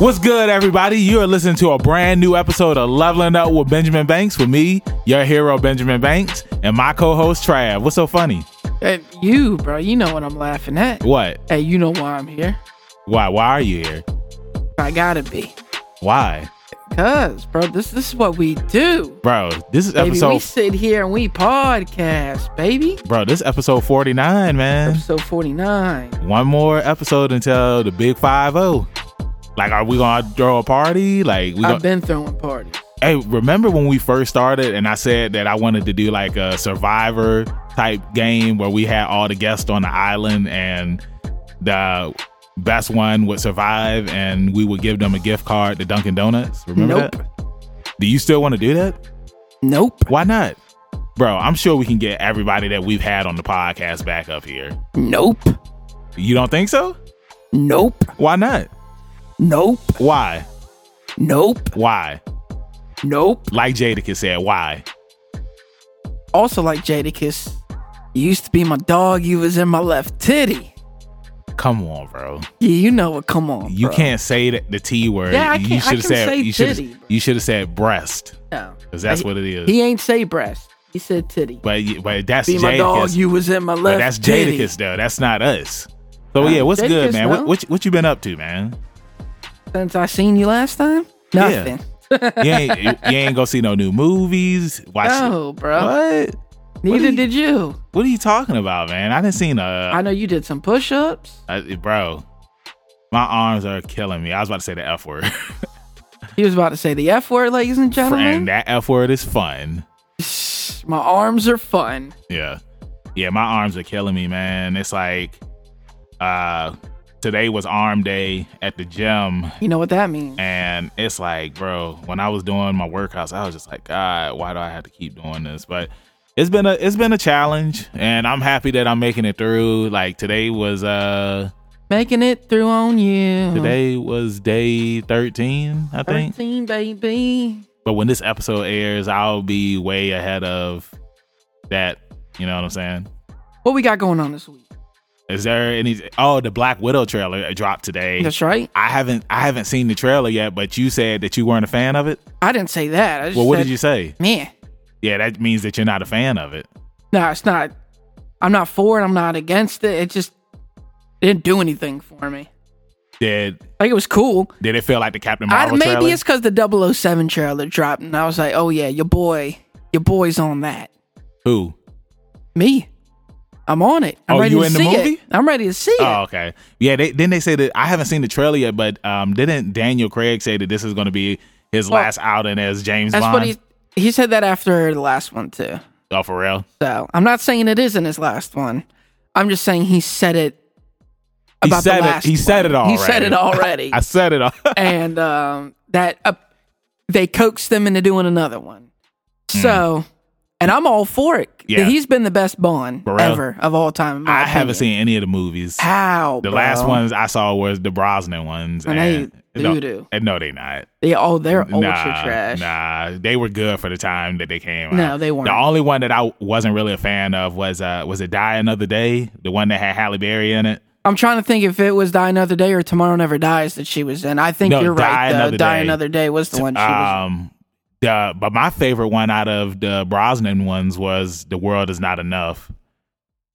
What's good, everybody? You are listening to a brand new episode of Leveling Up with Benjamin Banks with me, your hero, Benjamin Banks, and my co host, Trav. What's so funny? Hey, you, bro, you know what I'm laughing at. What? Hey, you know why I'm here. Why? Why are you here? I gotta be. Why? Cause, bro, this this is what we do. Bro, this is Baby, episode. we sit here and we podcast, baby. Bro, this is episode 49, man. Episode 49. One more episode until the big 5 0. Like, are we to throw a party? Like, we I've gonna, been throwing parties. Hey, remember when we first started and I said that I wanted to do like a survivor type game where we had all the guests on the island and the best one would survive and we would give them a gift card to Dunkin' Donuts? Remember Nope. that? Do you still want to do that? Nope. Why not? Bro, I'm sure we can get everybody that we've had on the podcast back up here. Nope. You don't think so? Nope. Why not? Nope. Why? Nope. Why? Nope. Like Jadakiss said, why? Also, like Jadakiss, you used to be my dog. You was in my left titty. Come on, bro. Yeah, you know it. Come on. You bro. can't say the, the T word. Yeah, I you can't- I should have said say you should you should have said breast No. because that's He- what it is. He ain't say breast. He said titty. but but that's Be my dog. Jadakiss. You was in my left. But that's titty. Jadakiss though. That's not us. So Uh, yeah, what's good, man? no. What, what what you been up to, man? Since I seen you last time, nothing. Yeah. You ain't you, ain't go see no new movies. Watch No, bro. what? Neither are you- did you. What are you talking about, man? I didn't seen a I know you did some push-ups. uh, bro. My arms are killing me. I was about to say the f word, He was about to say the F word, ladies and gentlemen. and that f word is fun. My arms are fun. Yeah. Yeah, my arms are killing me, man. It's like uh today was arm day at the gym You know what that means. and it's like, bro, when I was doing my workouts, I was just like, God, why do I have to keep doing this? But it's been a it's been a challenge and I'm happy that I'm making it through. Like today was uh Making it through on you. today was day 13, I think. 13, baby. But when this episode airs, I'll be way ahead of that, you know what I'm saying? What we got going on this week? Is there any? Oh, the Black Widow trailer dropped today. That's right. I haven't I haven't seen the trailer yet, but you said that you weren't a fan of it. I didn't say that. I just Well, what said, did you say? Man, Yeah, that means that you're not a fan of it. no, it's not. I'm not for it. I'm not against it. It just didn't do anything for me. Did Like it was cool. did it feel like the Captain I, Marvel maybe trailer? it's because the 007 trailer dropped, and I was like, oh yeah, your boy, your boy's on that. Who? Me, I'm on it. I'm Oh, ready you to in the see movie? it. I'm ready to see it. Oh, okay. Yeah, they, didn't they say that? I haven't seen the trailer yet, but um, didn't Daniel Craig say that this is going to be his Well, last outing as James That's Bond? what he he said that after the last one too. oh, for real? So I'm not saying it isn't his last one. I'm just saying he said it He said the it- last. he said one. it He said it already, I said it all. and um, that uh, they coaxed them into doing another one. So, and I'm all for it. Yeah. He's been the best Bond For real? ever of all time. in I haven't seen any of the movies. how The bro? last ones I saw was the Brosnan ones. And and they doo-doo. and no, they're not. They oh they're ultra nah, trash. Nah, they were good for the time that they came out. No, out. they weren't. The only one that I wasn't really a fan of was uh was it Die Another Day, the one that had Halle Berry in it. I'm trying to think if it was Die Another Day or Tomorrow Never Dies that she was in. I think No, you're Die right. though. Another Die. Another Day was the one she was. Um, the but my favorite one out of the Brosnan ones was The World Is Not Enough.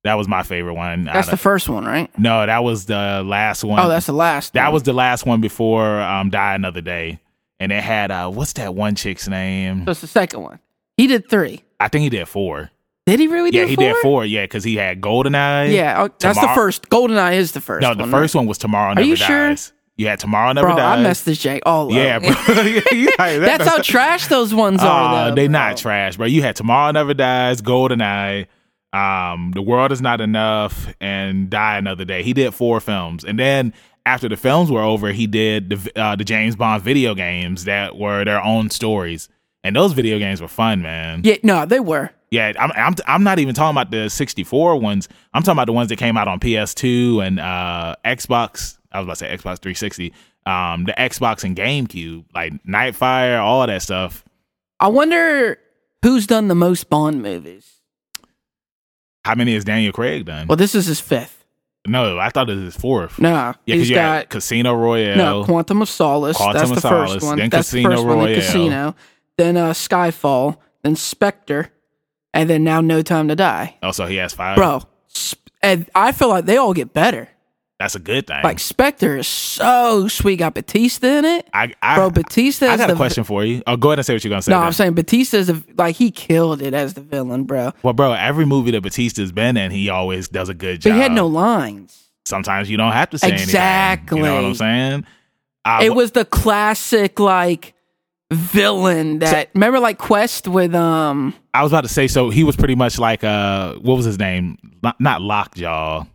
That was my favorite one. That's out the first one, right? no, that was the last one. Oh, that's the last. that one. was the last one before um Die Another Day, and it had uh what's that one chick's name? That's the second one. He did three. I think he did four. Did he really? Yeah, he four? did four. Yeah, because he had Goldeneye. Yeah, oh, that's the Tomorrow- first. Goldeneye is the first. No, the one, first right? one was Tomorrow Never Are you sure? Yeah, Tomorrow Never Bro, Dies. I messed this Jake all up. Yeah, bro. You like, that's how trash those ones are. Though, they bro. not trash, bro. You had Tomorrow Never Dies, Goldeneye, um, The World Is Not Enough, and Die Another Day. He did four films, and then after the films were over, he did the uh, the James Bond video games that were their own stories, and those video games were fun, man. Yeah, no, they were. Yeah, I'm, I'm I'm not even talking about the 64 ones. I'm talking about the ones that came out on PS2 and uh, Xbox. I was about to say Xbox 360. Um, the Xbox and GameCube, like Nightfire, all that stuff. I wonder who's done the most Bond movies. How many has Daniel Craig done? Well, this is his fifth. No, I thought it was his fourth. No, yeah, because you got Casino Royale. no Quantum of Solace. Quantum that's of the Solace, first one. then that's Casino the first one. Then Royale. Casino. Then uh, Skyfall. Then Spectre. And then now No Time to Die. Oh, so he has five. Bro, and I feel like they all get better. That's a good thing. Like Spectre is so sweet. Got Batista in it. I, I, Bro, Batista I is got the a question for you. Oh, go ahead and say what you're gonna say. No, then. I'm saying Batista's a, like he killed it as the villain, bro. well, bro, every movie that Batista's been in, he always does a good But job. he had no lines. Sometimes you don't have to say anything. Exactly. anything. You know what I'm saying? Uh, it was the classic like villain that remember like Quest with um I was about to say, so he was pretty much like uh, what was his name? Not, not Lockjaw.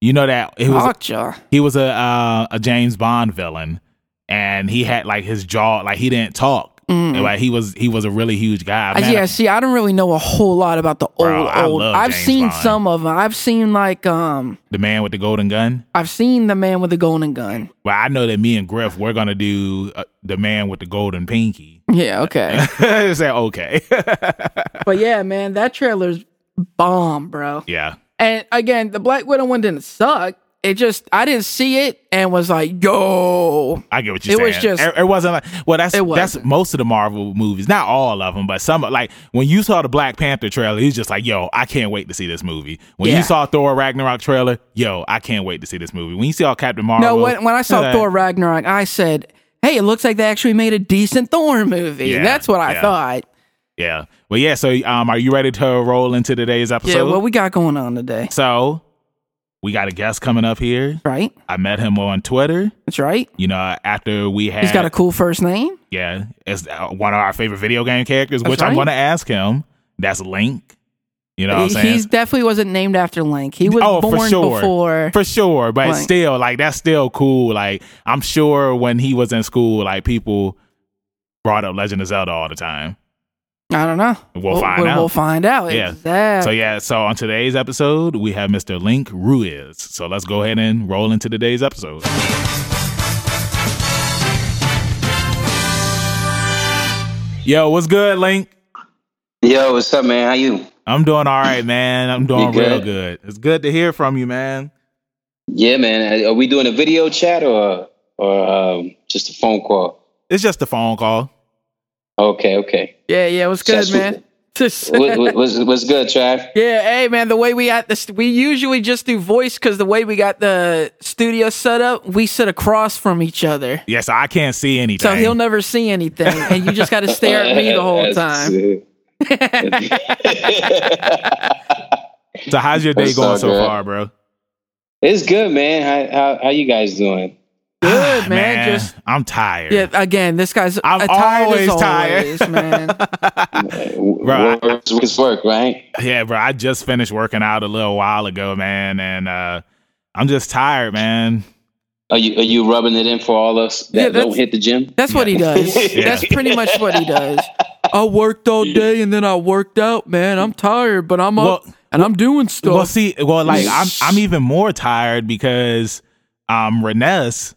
You know that it was Lockjaw. he was a uh, a James Bond villain, and he had like his jaw, like he didn't talk. Mm. Like he was he was a really huge guy. Man, yeah, see, I don't really know a whole lot about the old Bro, I old. love I've James seen Bond. some of them. I've seen like um the man with the golden gun. I've seen the man with the golden gun. Well, I know that me and Griff we're gonna do uh, the man with the golden pinky. Yeah, okay. Say okay. but yeah, man, that trailer's bomb, bro. yeah. And again, the Black Widow one didn't suck. It just I didn't see it and was like, yo. I get what you're It saying. was just- it, it wasn't like well that's It that's most of the Marvel movies, not all of them, but some like when you saw the Black Panther trailer, he's just like, yo, I can't wait to see this movie. When Yeah. you saw Thor Ragnarok trailer, yo, I can't wait to see this movie. When you saw Captain Marvel, No, when, when I saw uh, Thor Ragnarok, I said, hey, it looks like they actually made a decent Thor movie. Yeah, That's what I yeah. thought. yeah, well, yeah. So, um, are you ready to roll into today's episode? Yeah, what we got going on today? so, we got a guest coming up here. Right? I met him on Twitter. That's right. You know, after we had He's got a cool first name. yeah, it's uh, one of our favorite video game characters, That's which I'm going to ask him. That's Link. You know what I'm He saying? he's definitely wasn't named after Link. He was Oh, for born sure. before. For sure, but Like- still, like that's still cool. Like I'm sure when he was in school, like people brought up Legend of Zelda all the time. I don't know. We'll find we'll, out. We'll find out. Yeah. Exactly. So yeah, so on today's episode, we have Mr. Link Ruiz. So let's go ahead and roll into today's episode. Yo, what's good, Link? Yo, what's up, man? How you? I'm doing all right, man. I'm doing You real good? good. It's good to hear from you, man. Yeah, man. Are we doing a video chat or or um, just a phone call? It's just a phone call. Okay, okay. yeah, yeah. What's good, Just- man? what, what, what's, what's good, Trav? Yeah, hey man, the way we at this, we usually just do voice because the way we got the studio set up, we sit across from each other, Yes, I can't see anything. so he'll never see anything, and you just got to stare at me the whole time. So how's your day What's going up, so far, bro? it's good, man. How, how how you guys doing? Good man, just I'm tired. yeah. Again, this guy's I'm uh, tired always as tired. always, man. Work, work work, right? Yeah, bro. I just finished working out a little while ago, man, and uh I'm just tired, man. Are you are you rubbing it in for all us that Yeah, that's- don't hit the gym? That's what he does. Yeah. That's pretty much what he does. I worked all day and then I worked out, man. I'm tired, but I'm up and I'm doing stuff. Well, see, well, like I'm I'm even more tired because um Renes,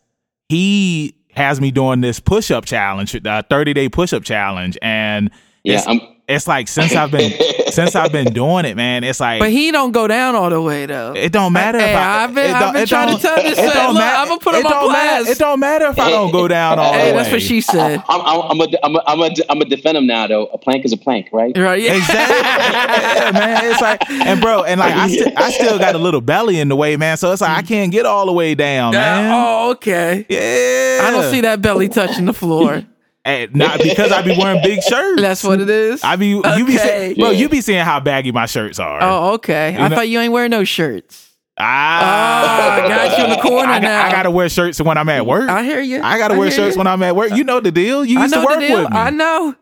he has me doing this push up challenge, uh, the 30 day push up challenge, and Yeah, I'm. It's like since I've been since I've been doing it, man, it's like but he don't go down all the way though. It don't matter Hey, if I. I've been- it I've don't- been it trying to don't- tell this it son, don't look, ma- I'ma put him on don't matter- blast. It don't matter if I don't go down all hey, the way. that's what she said. I'm, I'm, I'm, a, I'm, a, I'm, a, I'm a defend him now, though. A plank is a plank, right? Right? Yeah. Exactly, yeah, man. It's like, and bro, and like, I, st- I still got a little belly in the way, man. So it's like I can't get all the way down, man. Oh, okay. Yeah, I don't see that belly touching the floor. Not because I be wearing big shirts. That's what it is. I be, you be, Okay. bro, you be seeing how baggy my shirts are. Oh, okay. I know- thought you ain't wearing no shirts. ah, Oh, I got you in the corner I, now. I gotta wear shirts when I'm at work. I hear you. I gotta wear shirts you. when I'm at work. You know the deal. You I used to work with me. I know.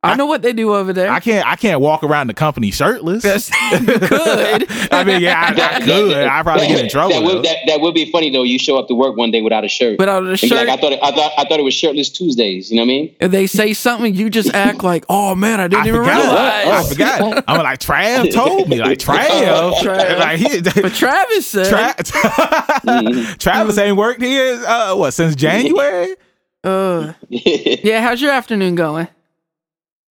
I know what they do over there. I can't I can't walk around the company shirtless. Yes, you could. I mean, yeah, I, I could. I probably get in trouble. That though. would, that, that would be funny though. You show up to work one day without a shirt. Without a shirt. Like, I thought it, I thought I thought it was shirtless Tuesdays. You know what I mean? If they say something, you just act like, "Oh man, I didn't I even forgot. realize." I forgot. I'm like Trav told me like Trav. Trav. Like, he, But Travis said, Tra- Travis ain't worked here uh, what since January. uh, "Yeah, how's your afternoon going?"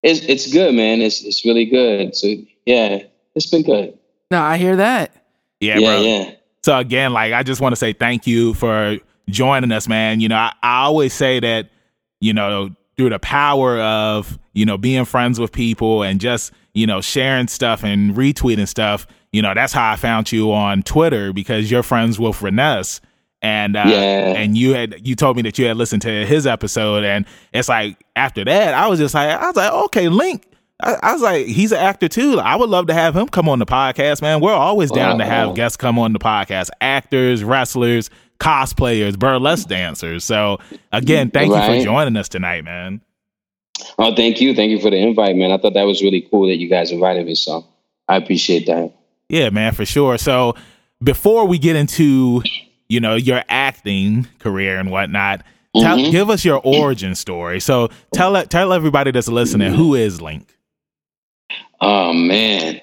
It's it's good, man. It's it's really good. So yeah, it's been good. No, I hear that. Yeah, Yeah, bro. yeah. So again, like I just want to say thank you for joining us, man. You know, I, I always say that, you know, through the power of, you know, being friends with people and just, you know, sharing stuff and retweeting stuff, you know, that's how I found you on Twitter because you're friends with Reness. And uh, Yeah. and you had you told me that you had listened to his episode, and it's like after that, I was just like, I was like, okay, Link. I, I was like, he's an actor too. I would love to have him come on the podcast, man. We're always down to have guests come on the podcast, actors, wrestlers, cosplayers, burlesque dancers. So again, thank you for joining us tonight, man. Oh, thank you. Thank you for the invite, man. I thought that was really cool that you guys invited me. So I appreciate that. Yeah, man, for sure. So before we get into, you know, your acting career and whatnot, tell, Mhm. give us your origin story. So tell tell everybody that's listening who is Link. Oh man,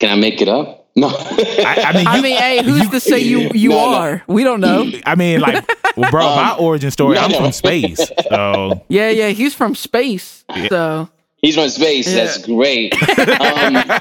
can I make it up? No. I, I mean, I mean, hey, who's to say you you No, no. are? We don't know. I mean, like, well, bro, my Um, origin story. no, I'm no. from space, so Yeah, yeah, he's from space. So He's from space. Yeah. That's great. Um, n-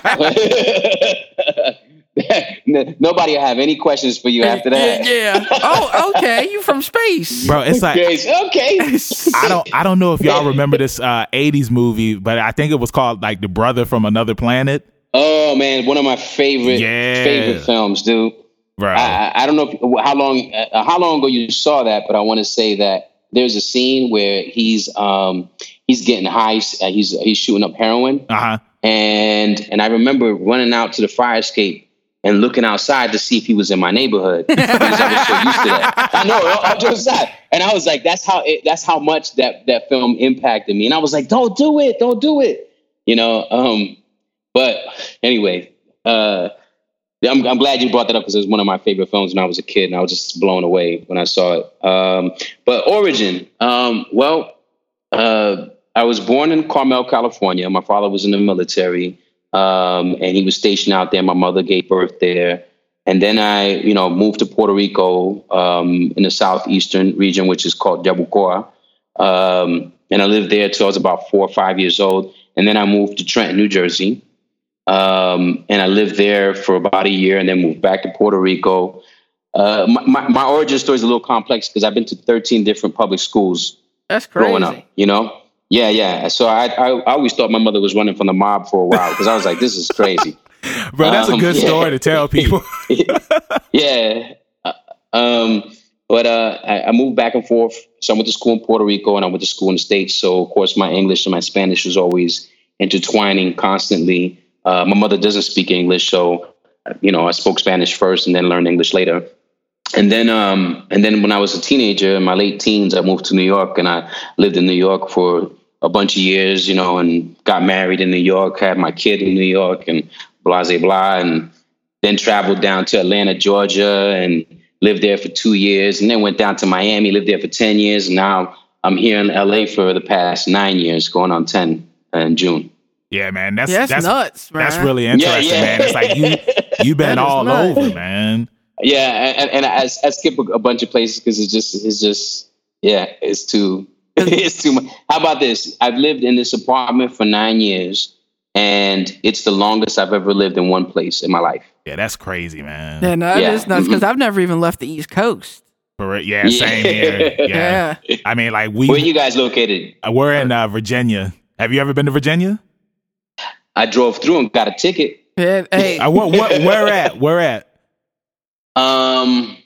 nobody will have any questions for you after that. Yeah. Oh, okay. You from space? bro, it's like Grace, okay. I don't I don't know if y'all remember this uh 80s movie, but I think it was called like The Brother from Another Planet. Oh man, one of my favorite Yeah. favorite films, dude. Bro. I, I- I don't know if, how long uh, how long ago you saw that, but I want to say that there's a scene where he's um he's getting high. uh, He's he's shooting up heroin, uh-huh. and and I remember running out to the fire escape and looking outside to see if he was in my neighborhood because I was so used to that. I know, was outside, and I was like, that's how it, that's how much that that film impacted me, and I was like, don't do it, don't do it, you know. Um, but anyway, uh, I'm, I'm glad you brought that up because it was one of my favorite films when I was a kid, and I was just blown away when I saw it. Um, but origin, um, well, uh, I was born in Carmel, California. My father was in the military, um, and he was stationed out there. My mother gave birth there, and then I, you know, moved to Puerto Rico um, in the southeastern region, which is called Yabucoa, um, and I lived there till I was about four or five years old. And then I moved to Trenton, New Jersey, um, and I lived there for about a year, and then moved back to Puerto Rico. Uh, my, my, my origin story is a little complex because I've been to 13 different public schools That's crazy. growing up. You know? Yeah, yeah. So I, I, I always thought my mother was running from the mob for a while because I was like, this is crazy. Bro, that's a Um, good yeah. story to tell people. yeah. Uh, um, but uh, I, I moved back and forth. So I went to school in Puerto Rico and I went to school in the States. So, of course, my English and my Spanish was always intertwining constantly. Uh, my mother doesn't speak English. So, you know, I spoke Spanish first and then learned English later. And then, um, and then when I was a teenager in my late teens, I moved to New York and I lived in New York for a bunch of years, you know, and got married in New York, had my kid in New York and blah, blah, blah. And then traveled down to Atlanta, Georgia, and lived there for two years, and then went down to Miami, lived there for 10 years. And now I'm here in LA for the past nine years, going on 10 in June. yeah, man. That's Yeah, that's, that's nuts, man. that's really interesting, yeah. man. It's like you you've been all nuts. Over, man. Yeah, and, and I, I skip a, a bunch of places because it's just, it's just, yeah, it's too, it's too much. How about this? I've lived in this apartment for nine years, and it's the longest I've ever lived in one place in my life. Yeah, that's crazy, man. Yeah, no, that Yeah. is nuts because I've never even left the East Coast. For real. yeah, same here. Yeah. Yeah. I mean, like we Where you guys located? we're in uh, Virginia. Have you ever been to Virginia? I drove through and got a ticket. Yeah. Hey. Uh, what, what, where at? Where at? Um,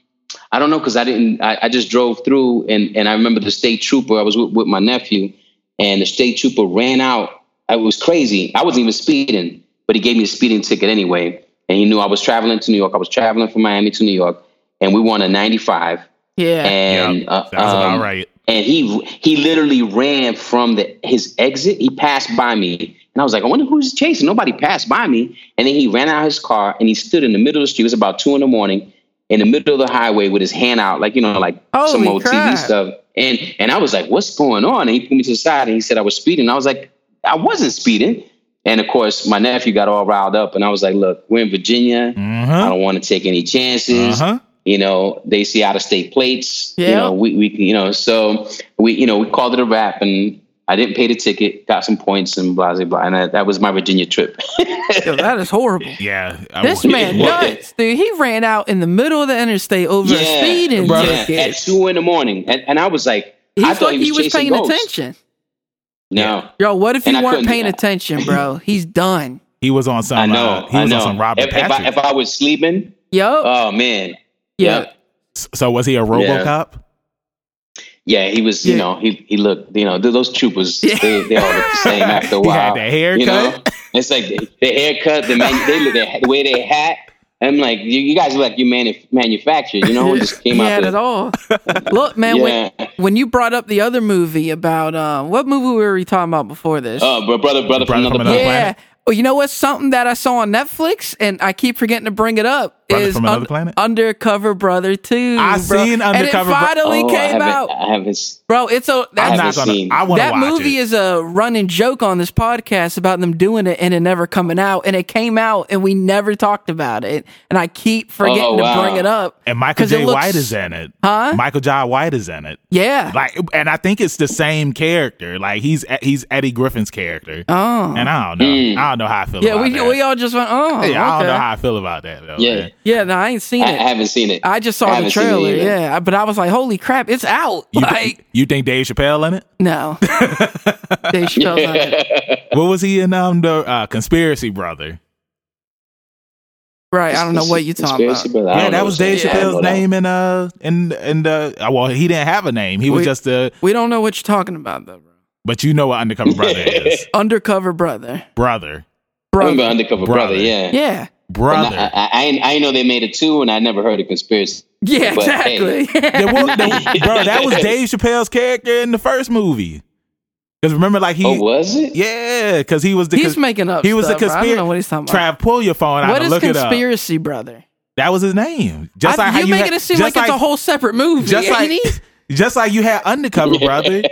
I don't know because I didn't. I, I just drove through, and and I remember the state trooper. I was with, with my nephew, and the state trooper ran out. It was crazy. I wasn't even speeding, but he gave me a speeding ticket anyway. And he knew I was traveling to New York. I was traveling from Miami to New York, and we won a 95. yeah. And yeah, uh, sounds about um, right. and he he literally ran from the his exit. He passed by me, and I was like, I wonder who's chasing. Nobody passed by me, and then he ran out of his car and he stood in the middle of the street. It was about two in the morning, in the middle of the highway with his hand out, like you know, like some old crap. TV stuff. And and I was like, what's going on? And he put me to the side, and he said I was speeding. I was like, I wasn't speeding. And of course, my nephew got all riled up, and I was like, look, we're in Virginia. I Uh-huh. don't want to take any chances Uh-huh. you know they see out of state plates you know we, we you know so we you know we called it a wrap and I didn't pay the ticket, got some points and blah blah blah, and I, that was my Virginia trip. Yo, that is horrible. Yeah, I This would- man yeah. nuts, dude. He ran out in the middle of the interstate over a speeding bro. yeah, ticket. at two in the morning, and, and I was like, He I thought thought he was chasing paying ghosts. attention. No, Yo, what if And you weren't paying attention, bro? He's done. He was on some. I know, Uh, he I was know. on some Robert if, if I, Patrick. if I was sleeping, Yo, oh man, yeah. yeah. so was he a RoboCop? Yeah, he was. You know, he he looked. You know, those troopers. Yeah. They they all look the same after a He while. had the haircut. You know, it's like the, the haircut, the man, they look the, the way they hat. I'm like, you, you guys look like you manu- manufactured. You know, we just came he out. had the- it all. Look, man, when, Yeah. when you brought up the other movie about uh, what movie were we talking about before this? Uh, bro- brother, brother, from Brother another from another planet. yeah. Well, you know what's something that I saw on Netflix and I keep forgetting to bring it up Brother is from Another Planet? Undercover Brother 2. I bro. seen Undercover Bro- And it finally Oh, came haven't, out. I haven't. s- Bro, it's a I'm that's, not haven't gonna. seen- I want to that watch movie it. is a running joke on this podcast about them doing it and it never coming out. And it came out and we never talked about it. And I keep forgetting Oh, to bring it up. and Michael J. looks- White is in it. Huh? Michael Jai White is in it. Yeah. Like, and I think it's the same character. Like he's he's Eddie Griffin's character. oh. And I don't know. Mm. I don't know how I feel. Yeah, about we, that. we all just went, oh. Yeah, I don't know how I feel about that. Though, Yeah. man. Yeah, no, I ain't seen I, I it. haven't seen it. I just I saw the haven't seen it trailer. Yeah, but I was like, "Holy crap, it's out!" You, like, you think Dave Chappelle in it? no, Dave Chappelle's on it. What was he in? Um, the uh, Conspiracy Brother. Right? I don't know what you're talking about. brother, Yeah, that was Dave you're saying. I Chappelle's know name in uh in in the uh, well he didn't have a name. He was We- just a We don't know what you're talking about, though, bro. but you know what Undercover Brother is. Undercover brother, Brother. I remember brother. Undercover Brother. Brother. Yeah. Yeah, And Brother. I, I, I, I know they made it two, and I never heard of conspiracy. yeah, But, hey. exactly. There was- there- bro, that was Dave Chappelle's character in the first movie. Because remember, like he, Oh, was it? yeah, because he was the he's cons- making up. he was stuff, a bro. I don't conspiracy. know what he's talking about. Trav, pull your phone out What and is it up. conspiracy, brother? That was his name. Just I- like how you you making had- it seem just like, it's a whole separate movie, just like just like you had Undercover Brother,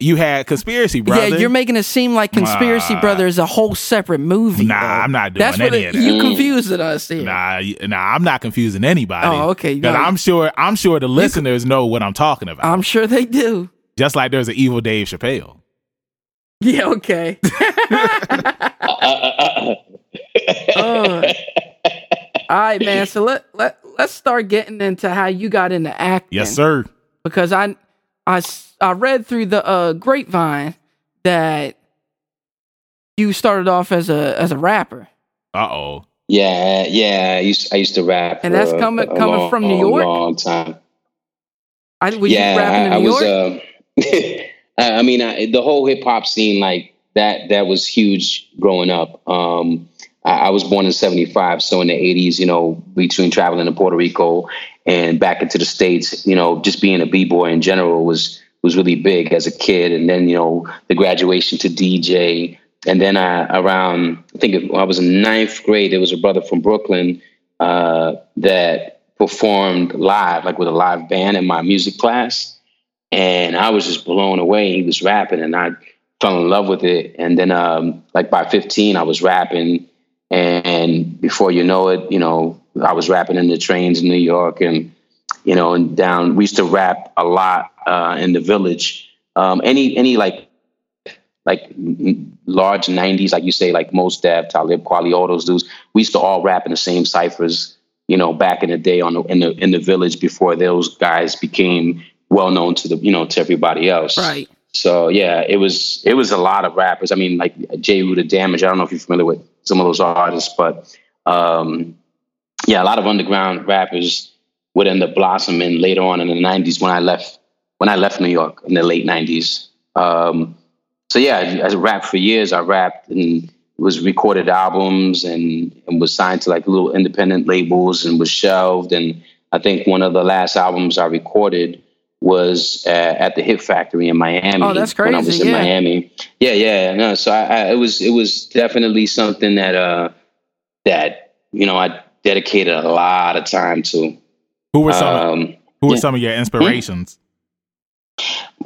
you had Conspiracy Brother. Yeah, you're making it seem like Conspiracy Nah. Brother is a whole separate movie. Nah. I'm not doing That's what any it, of that. you confusing us here. Nah, nah, I'm not confusing anybody. Oh, okay. Because No. I'm sure I'm sure the listeners know what I'm talking about. I'm sure they do. Just like there's an evil Dave Chappelle. Yeah, okay. Oh. All right, man. So let let let's start getting into how you got into acting. Yes, sir. Because I I s- I read through the uh, grapevine that you started off as a as a rapper. Uh oh. Yeah, yeah. I used I used to rap, And that's a- coming- a coming long- from New a York? Long time. I was yeah, you rapping in I, I New was. Uh, I I mean, I, the whole hip hop scene, like that, that was huge growing up. Um, I, I was born in '75, so in the '80s, you know, between traveling to Puerto Rico and back into the states, you know, just being a b boy in general was was really big as a kid. And then, you know, the graduation to DJ. And then I, around, I think I was in ninth grade, there was a brother from Brooklyn uh, that performed live, like with a live band in my music class. And I was just blown away. He was rapping and I fell in love with it. And then, um, like by 15, I was rapping. And before you know it, you know, I was rapping in the trains in New York and, you know, and down, we used to rap a lot uh, in the village. Um, any, any like, like large 90s, like you say, like Mos Def, Talib Kweli, all those dudes, we used to all rap in the same ciphers, you know, back in the day on the, in the in the village before those guys became well known to the you know to everybody else. Right. So yeah, it was it was a lot of rappers. I mean, like Jay the Damage. I don't know if you're familiar with some of those artists, but um, yeah, a lot of underground rappers would end up blossoming later on in the '90s when I left when I left New York in the late '90s. Um, so yeah, I, I rapped for years. I rapped and was recorded albums and, and was signed to like little independent labels and was shelved. And I think one of the last albums I recorded was uh, at the Hit Factory in Miami. Oh, that's When I was crazy, in yeah. Miami. Yeah, yeah. No, so I, I, it was it was definitely something that uh that you know I dedicated a lot of time to. Who were some Um, who were yeah. some of your inspirations?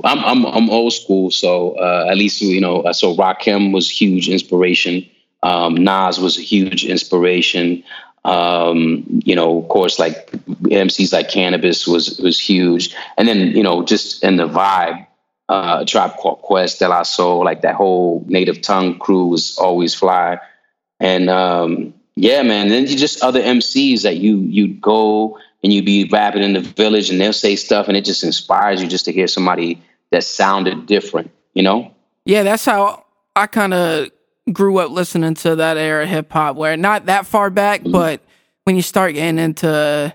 I'm I'm I'm old school, so uh, at least you know. So Rakim was huge inspiration. Um, Nas was a huge inspiration. Um, you know, of course, like MCs like Canibus was was huge, and then you know, just in the vibe, uh, Tribe Called Quest, De La Soul, like that whole Native Tongue crew was always fly. And um, yeah, man. Then you just other MCs that you you go and you be rapping in the village, and they'll say stuff, and it just inspires you just to hear somebody that sounded different. You know? Yeah, that's how I kind of grew up listening to that era hip hop, where not that far back, mm-hmm. but when you start getting into,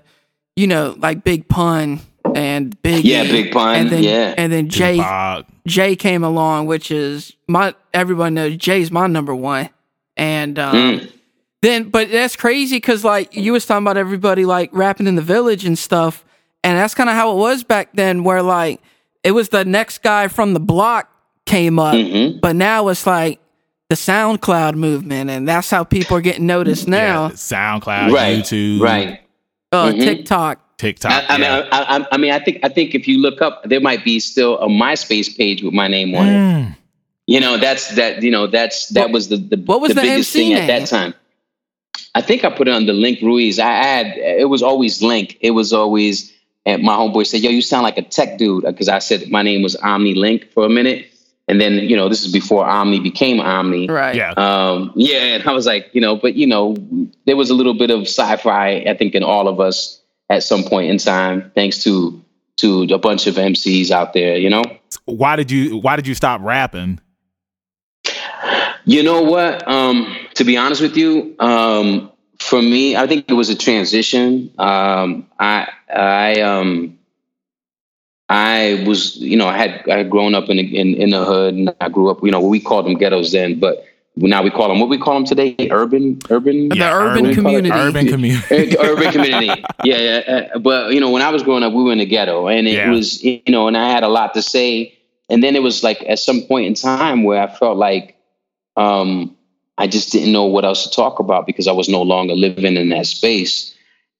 you know, like Big Pun and Big yeah, Big Pun, and then, yeah, and then Jay Jay came along, which is my everyone knows Jay's my number one, and um, mm. Then but that's crazy because like you was talking about everybody like rapping in the village and stuff, and that's kind of how it was back then, where like it was the next guy from the block came up, mm-hmm. but now it's like the SoundCloud movement, and that's how people are getting noticed now. Yeah, SoundCloud, right, YouTube, right, uh, mm-hmm. TikTok. TikTok. I, I yeah. mean, I, I, I, mean, I think I think if you look up, there might be still a MySpace page with my name on mm. it. You know, that's that. You know, that's that what, was the the, what was the, the biggest MC thing name? at that time. I think I put it under Link Ruiz. I had it was always Link. It was always. And my homeboy said, "Yo, you sound like a tech dude," because I said my name was Omni Link for a minute, and then you know this is before Omni became Omni. Right. Yeah. Um, yeah, and I was like, you know, but you know, there was a little bit of sci-fi, I think, in all of us at some point in time, thanks to to a bunch of MCs out there. You know. Why did you Why did you stop rapping? You know what? Um, to be honest with you, um, for me, I think it was a transition. Um, I I um I was, you know, I had I had grown up in in in the hood, and I grew up, you know, we called them ghettos then, but now we call them what we call them today? Urban urban? The urban, urban community. urban community. Urban community. Yeah yeah uh, but you know when i was growing up we were in the ghetto and it Yeah. was you know and i had a lot to say. And then it was like at some point in time where i felt like um i just didn't know what else to talk about because i was no longer living in that space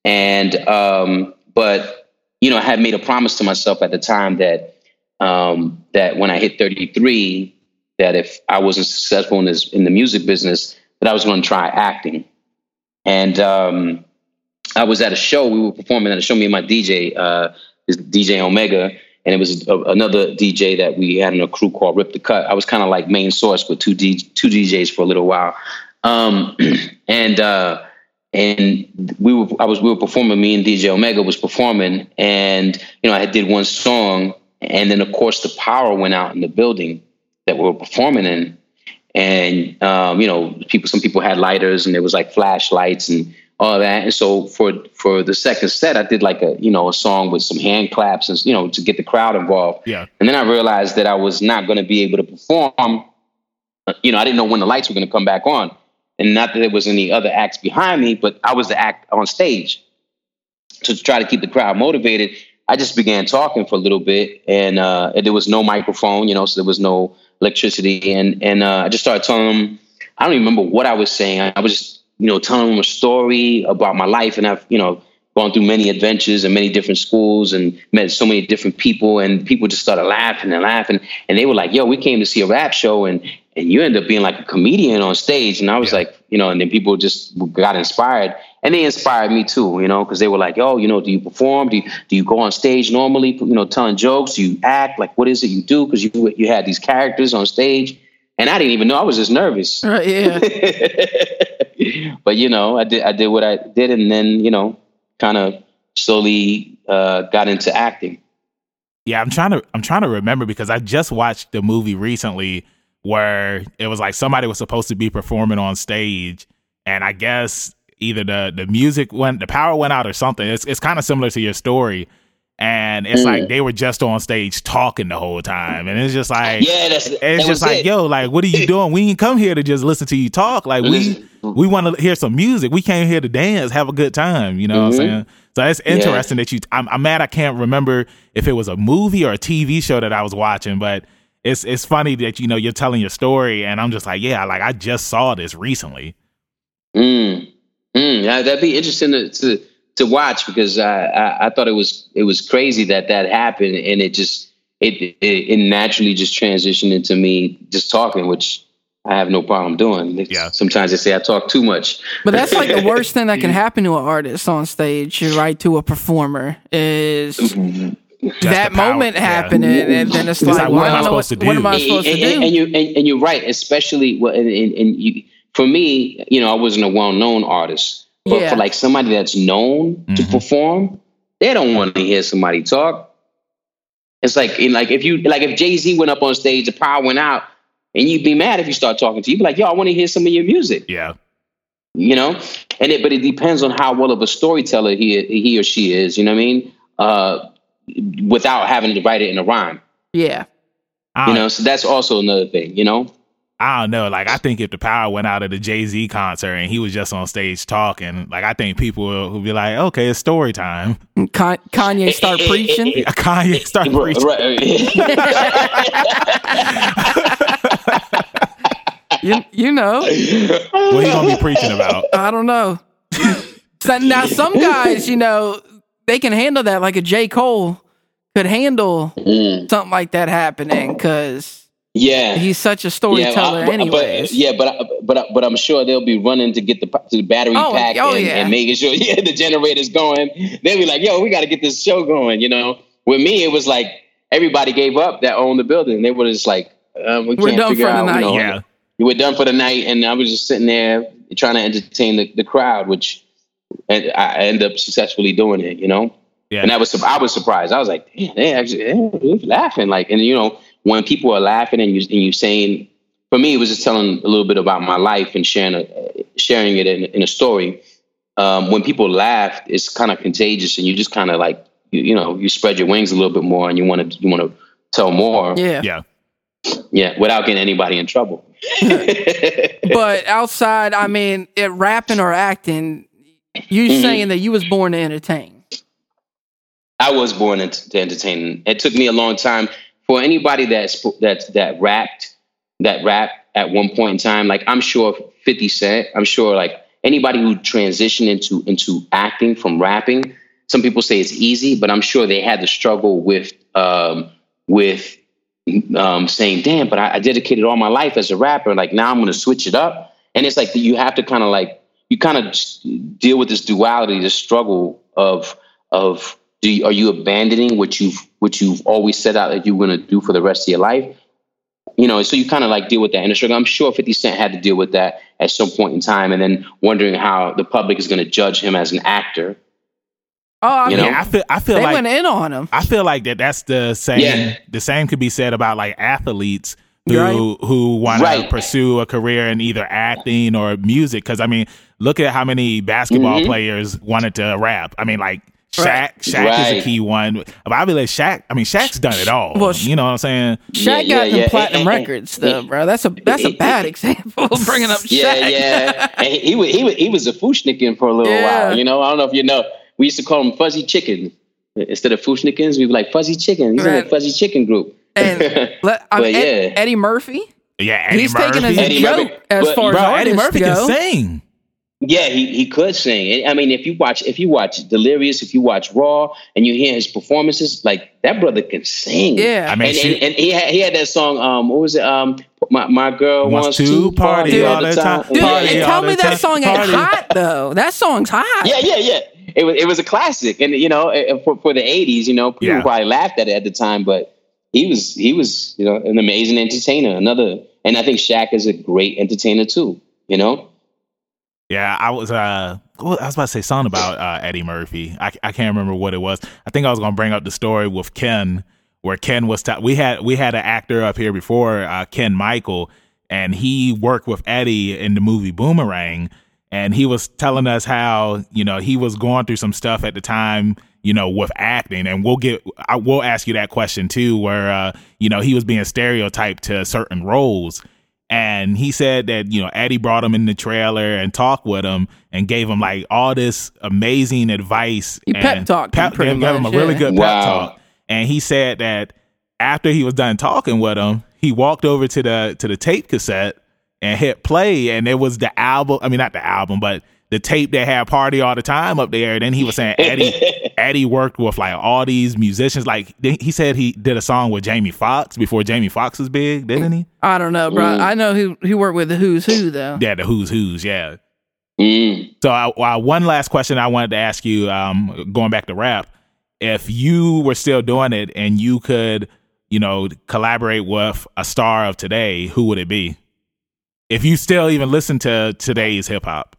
and um but you know i had made a promise to myself at the time that um that when i hit 33 that if I wasn't successful in this in the music business, that I was going to try acting. And um, I was at a show. We were performing at a show. Me and my DJ, uh, is DJ Omega, and it was a, another DJ that we had in a crew called Rip the Cut. I was kind of like main source with two D, two DJs for a little while, um, and uh, and we were I was we were performing. Me and DJ Omega was performing, and you know I did one song, and then of course the power went out in the building that we were performing in. And um, you know, people some people had lighters and there was like flashlights and all that. And so for for the second set, I did like a you know a song with some hand claps and you know to get the crowd involved. Yeah. And then I realized that I was not going to be able to perform. You know, I didn't know when the lights were going to come back on, and not that there was any other acts behind me, but I was the act on stage to try to keep the crowd motivated. I just began talking for a little bit, and, uh, and there was no microphone, you know, so there was no electricity, and and uh, I just started telling them. I don't even remember what I was saying. I was just, you know, telling them a story about my life, and I've, you know, gone through many adventures and many different schools and met so many different people, and people just started laughing and laughing, and they were like, "Yo, we came to see a rap show, and and you end up being like a comedian on stage," and I was Yeah. like, you know, and then people just got inspired, and they inspired me too, you know, because they were like, "Oh, you know, do you perform? Do you do you go on stage normally? You know, telling jokes? Do you act? Like, what is it you do? Because you you had these characters on stage." And I didn't even know. I was just nervous. Right, yeah. but you know, I did I did what I did, and then you know, kind of slowly uh, got into acting. Yeah, I'm trying to I'm trying to remember because I just watched the movie recently where it was like somebody was supposed to be performing on stage and I guess either the the music went the power went out or something. It's it's kind of similar to your story. And it's Mm. like they were just on stage talking the whole time. And it's just like Yeah, that's it's just like, it. yo, like what are you doing? We ain't come here to just listen to you talk. Like we we want to hear some music. We came here to dance, have a good time. You know what I'm Mhm. saying? So it's interesting that you. I'm, I'm mad I can't remember if it was a movie or a TV show that I was watching, but it's it's funny that you know you're telling your story, and I'm just like, yeah, like I just saw this recently. Mm. Mm. Yeah, that'd be interesting to, to to watch because I, I I thought it was it was crazy that that happened, and it just it it, it naturally just transitioned into me just talking, which I have no problem doing. It's- Yeah. Sometimes they say I talk too much. But that's like the worst thing that can happen to an artist on stage, right? To a performer is that moment power, happened, yeah. and, and, then it's, it's like, like, what, am I supposed to do? What am I supposed and, to and, do? And, you and, and, you're right, especially well, and, and you, for me, you know, I wasn't a well-known artist, but yeah. for like somebody that's known mm-hmm. to perform, they don't want to hear somebody talk. It's like, like if you like if Jay Z went up on stage, the power went out, and you'd be mad if you start talking to you. You'd be like, yo, I want to hear some of your music. Yeah. You know, and it, but it depends on how well of a storyteller he he or she is. You know what I mean? Uh, without having to write it in a rhyme. Yeah. You know, so that's also another thing. You know. I don't know. Like, I think if the power went out at the Jay Z concert and he was just on stage talking, like, I think people will, will be like, okay, it's story time. Eh, eh, eh, Kanye start preaching. Kanye start preaching. you, you know. What he gonna be preaching about? I don't know. so, now, some guys, you know, they can handle that. Like a J. Cole could handle mm. something like that happening because yeah, he's such a storyteller, yeah, anyways. But, yeah, but but but I'm sure they'll be running to get the to the battery oh, pack oh, and, yeah. and, making sure yeah the generator's going. They'll be like, "Yo, we got to get this show going." You know, with me, it was like everybody gave up that owned the building. They were just like, um, "We we're can't figure out." You know, yeah, we were done for the night, and I was just sitting there trying to entertain the, the crowd, which and I ended up successfully doing it. You know. Yeah. And that was I was surprised. I was like, damn, they actually they laughing like, and you know, when people are laughing and you and you saying, for me, it was just telling a little bit about my life and sharing a, sharing it in, in a story. Um, when people laugh, it's kind of contagious, and you just kind of like you, you, know you spread your wings a little bit more, and you want to you want to tell more. Yeah, yeah, yeah, without getting anybody in trouble. but outside, I mean, it rapping or acting, you mm-hmm. saying that you was born to entertain. I was born to entertain. It took me a long time for anybody that's that's that rapped that rap at one point in time, like I'm sure 50 Cent, I'm sure like anybody who transitioned into into acting from rapping, some people say it's easy, but I'm sure they had to struggle with um, with um, saying, "Damn!" But I, I dedicated all my life as a rapper. Like now, I'm going to switch it up, and it's like you have to kind of like you kind of deal with this duality, this struggle of of do you, are you abandoning what you've what you've always set out that you're going to do for the rest of your life? You know, so you kind of like deal with that inner struggle. I'm sure 50 Cent had to deal with that at some point in time, and then wondering how the public is going to judge him as an actor. Oh, I you mean, know? I feel I feel they like went in on him. I feel like that that's the same. Yeah. The same could be said about like athletes who right. who want right. to pursue a career in either acting or music. Because I mean, look at how many basketball mm-hmm. players wanted to rap. I mean, like Shaq, right. Shaq right. is a key one. But I be like Shaq. I mean, Shaq's done it all. Well, you know what I'm saying? Shaq yeah, got yeah, them yeah. platinum records, though, bro. That's a that's a bad example of bringing up Shaq. Yeah, yeah. and he, he was he was he was a Fu-Schnicken for a little while. You know, I don't know if you know. We used to call him Fuzzy Chicken instead of Fu-Schnickens. We were like Fuzzy Chicken. He's right. in the Fuzzy Chicken group. And let, I mean, Ed, Eddie Murphy. Yeah, Eddie he's Murphy. taking as a Eddie joke Murphy. as But- far Bro, as Eddie Murphy go. can sing. Yeah, he, he could sing. I mean, if you watch if you watch Delirious, if you watch Raw, and you hear his performances, like that brother can sing. Yeah. I mean, and, she- and, and he had he had that song. Um, what was it? Um, my my girl Wants wants, to party party all the time. Dude, Party and tell me that song ain't hot though. That song's hot. Yeah, yeah, yeah. It was it was a classic, and you know, eh, for for the '80s, you know, people Yeah. probably laughed at it at the time, but he was he was you know an amazing entertainer. Another, and I think Shaq is a great entertainer too. You know. Yeah, I was uh I was about to say something about uh, Eddie Murphy. I, I can't remember what it was. I think I was gonna bring up the story with Ken, where Ken was ta- we had we had an actor up here before, uh, Ken Michael, and he worked with Eddie in the movie Boomerang, and he was telling us how you know he was going through some stuff at the time, you know, with acting, and we'll get I will ask you that question too, where uh, you know he was being stereotyped to certain roles. And he said that, you know, Eddie brought him in the trailer and talked with him and gave him like all this amazing advice. He and pep talked pep- pretty gave him a much, really good Wow. pep talk. And he said that after he was done talking with him, he walked over to the to the tape cassette and hit play, and it was the album. I mean, not the album, but the tape that had "Party All the Time" up there. And then he was saying Eddie Eddie worked with like all these musicians. Like he said, he did a song with Jamie Foxx before Jamie Foxx was big, didn't he? I don't know, bro. Mm. I know who he worked with the Who's Who though. Yeah, the Who's Who's. Yeah. Mm. So, I, uh, one last question I wanted to ask you, um, going back to rap, if you were still doing it and you could, you know, collaborate with a star of today, who would it be? If you still even listen to today's hip hop.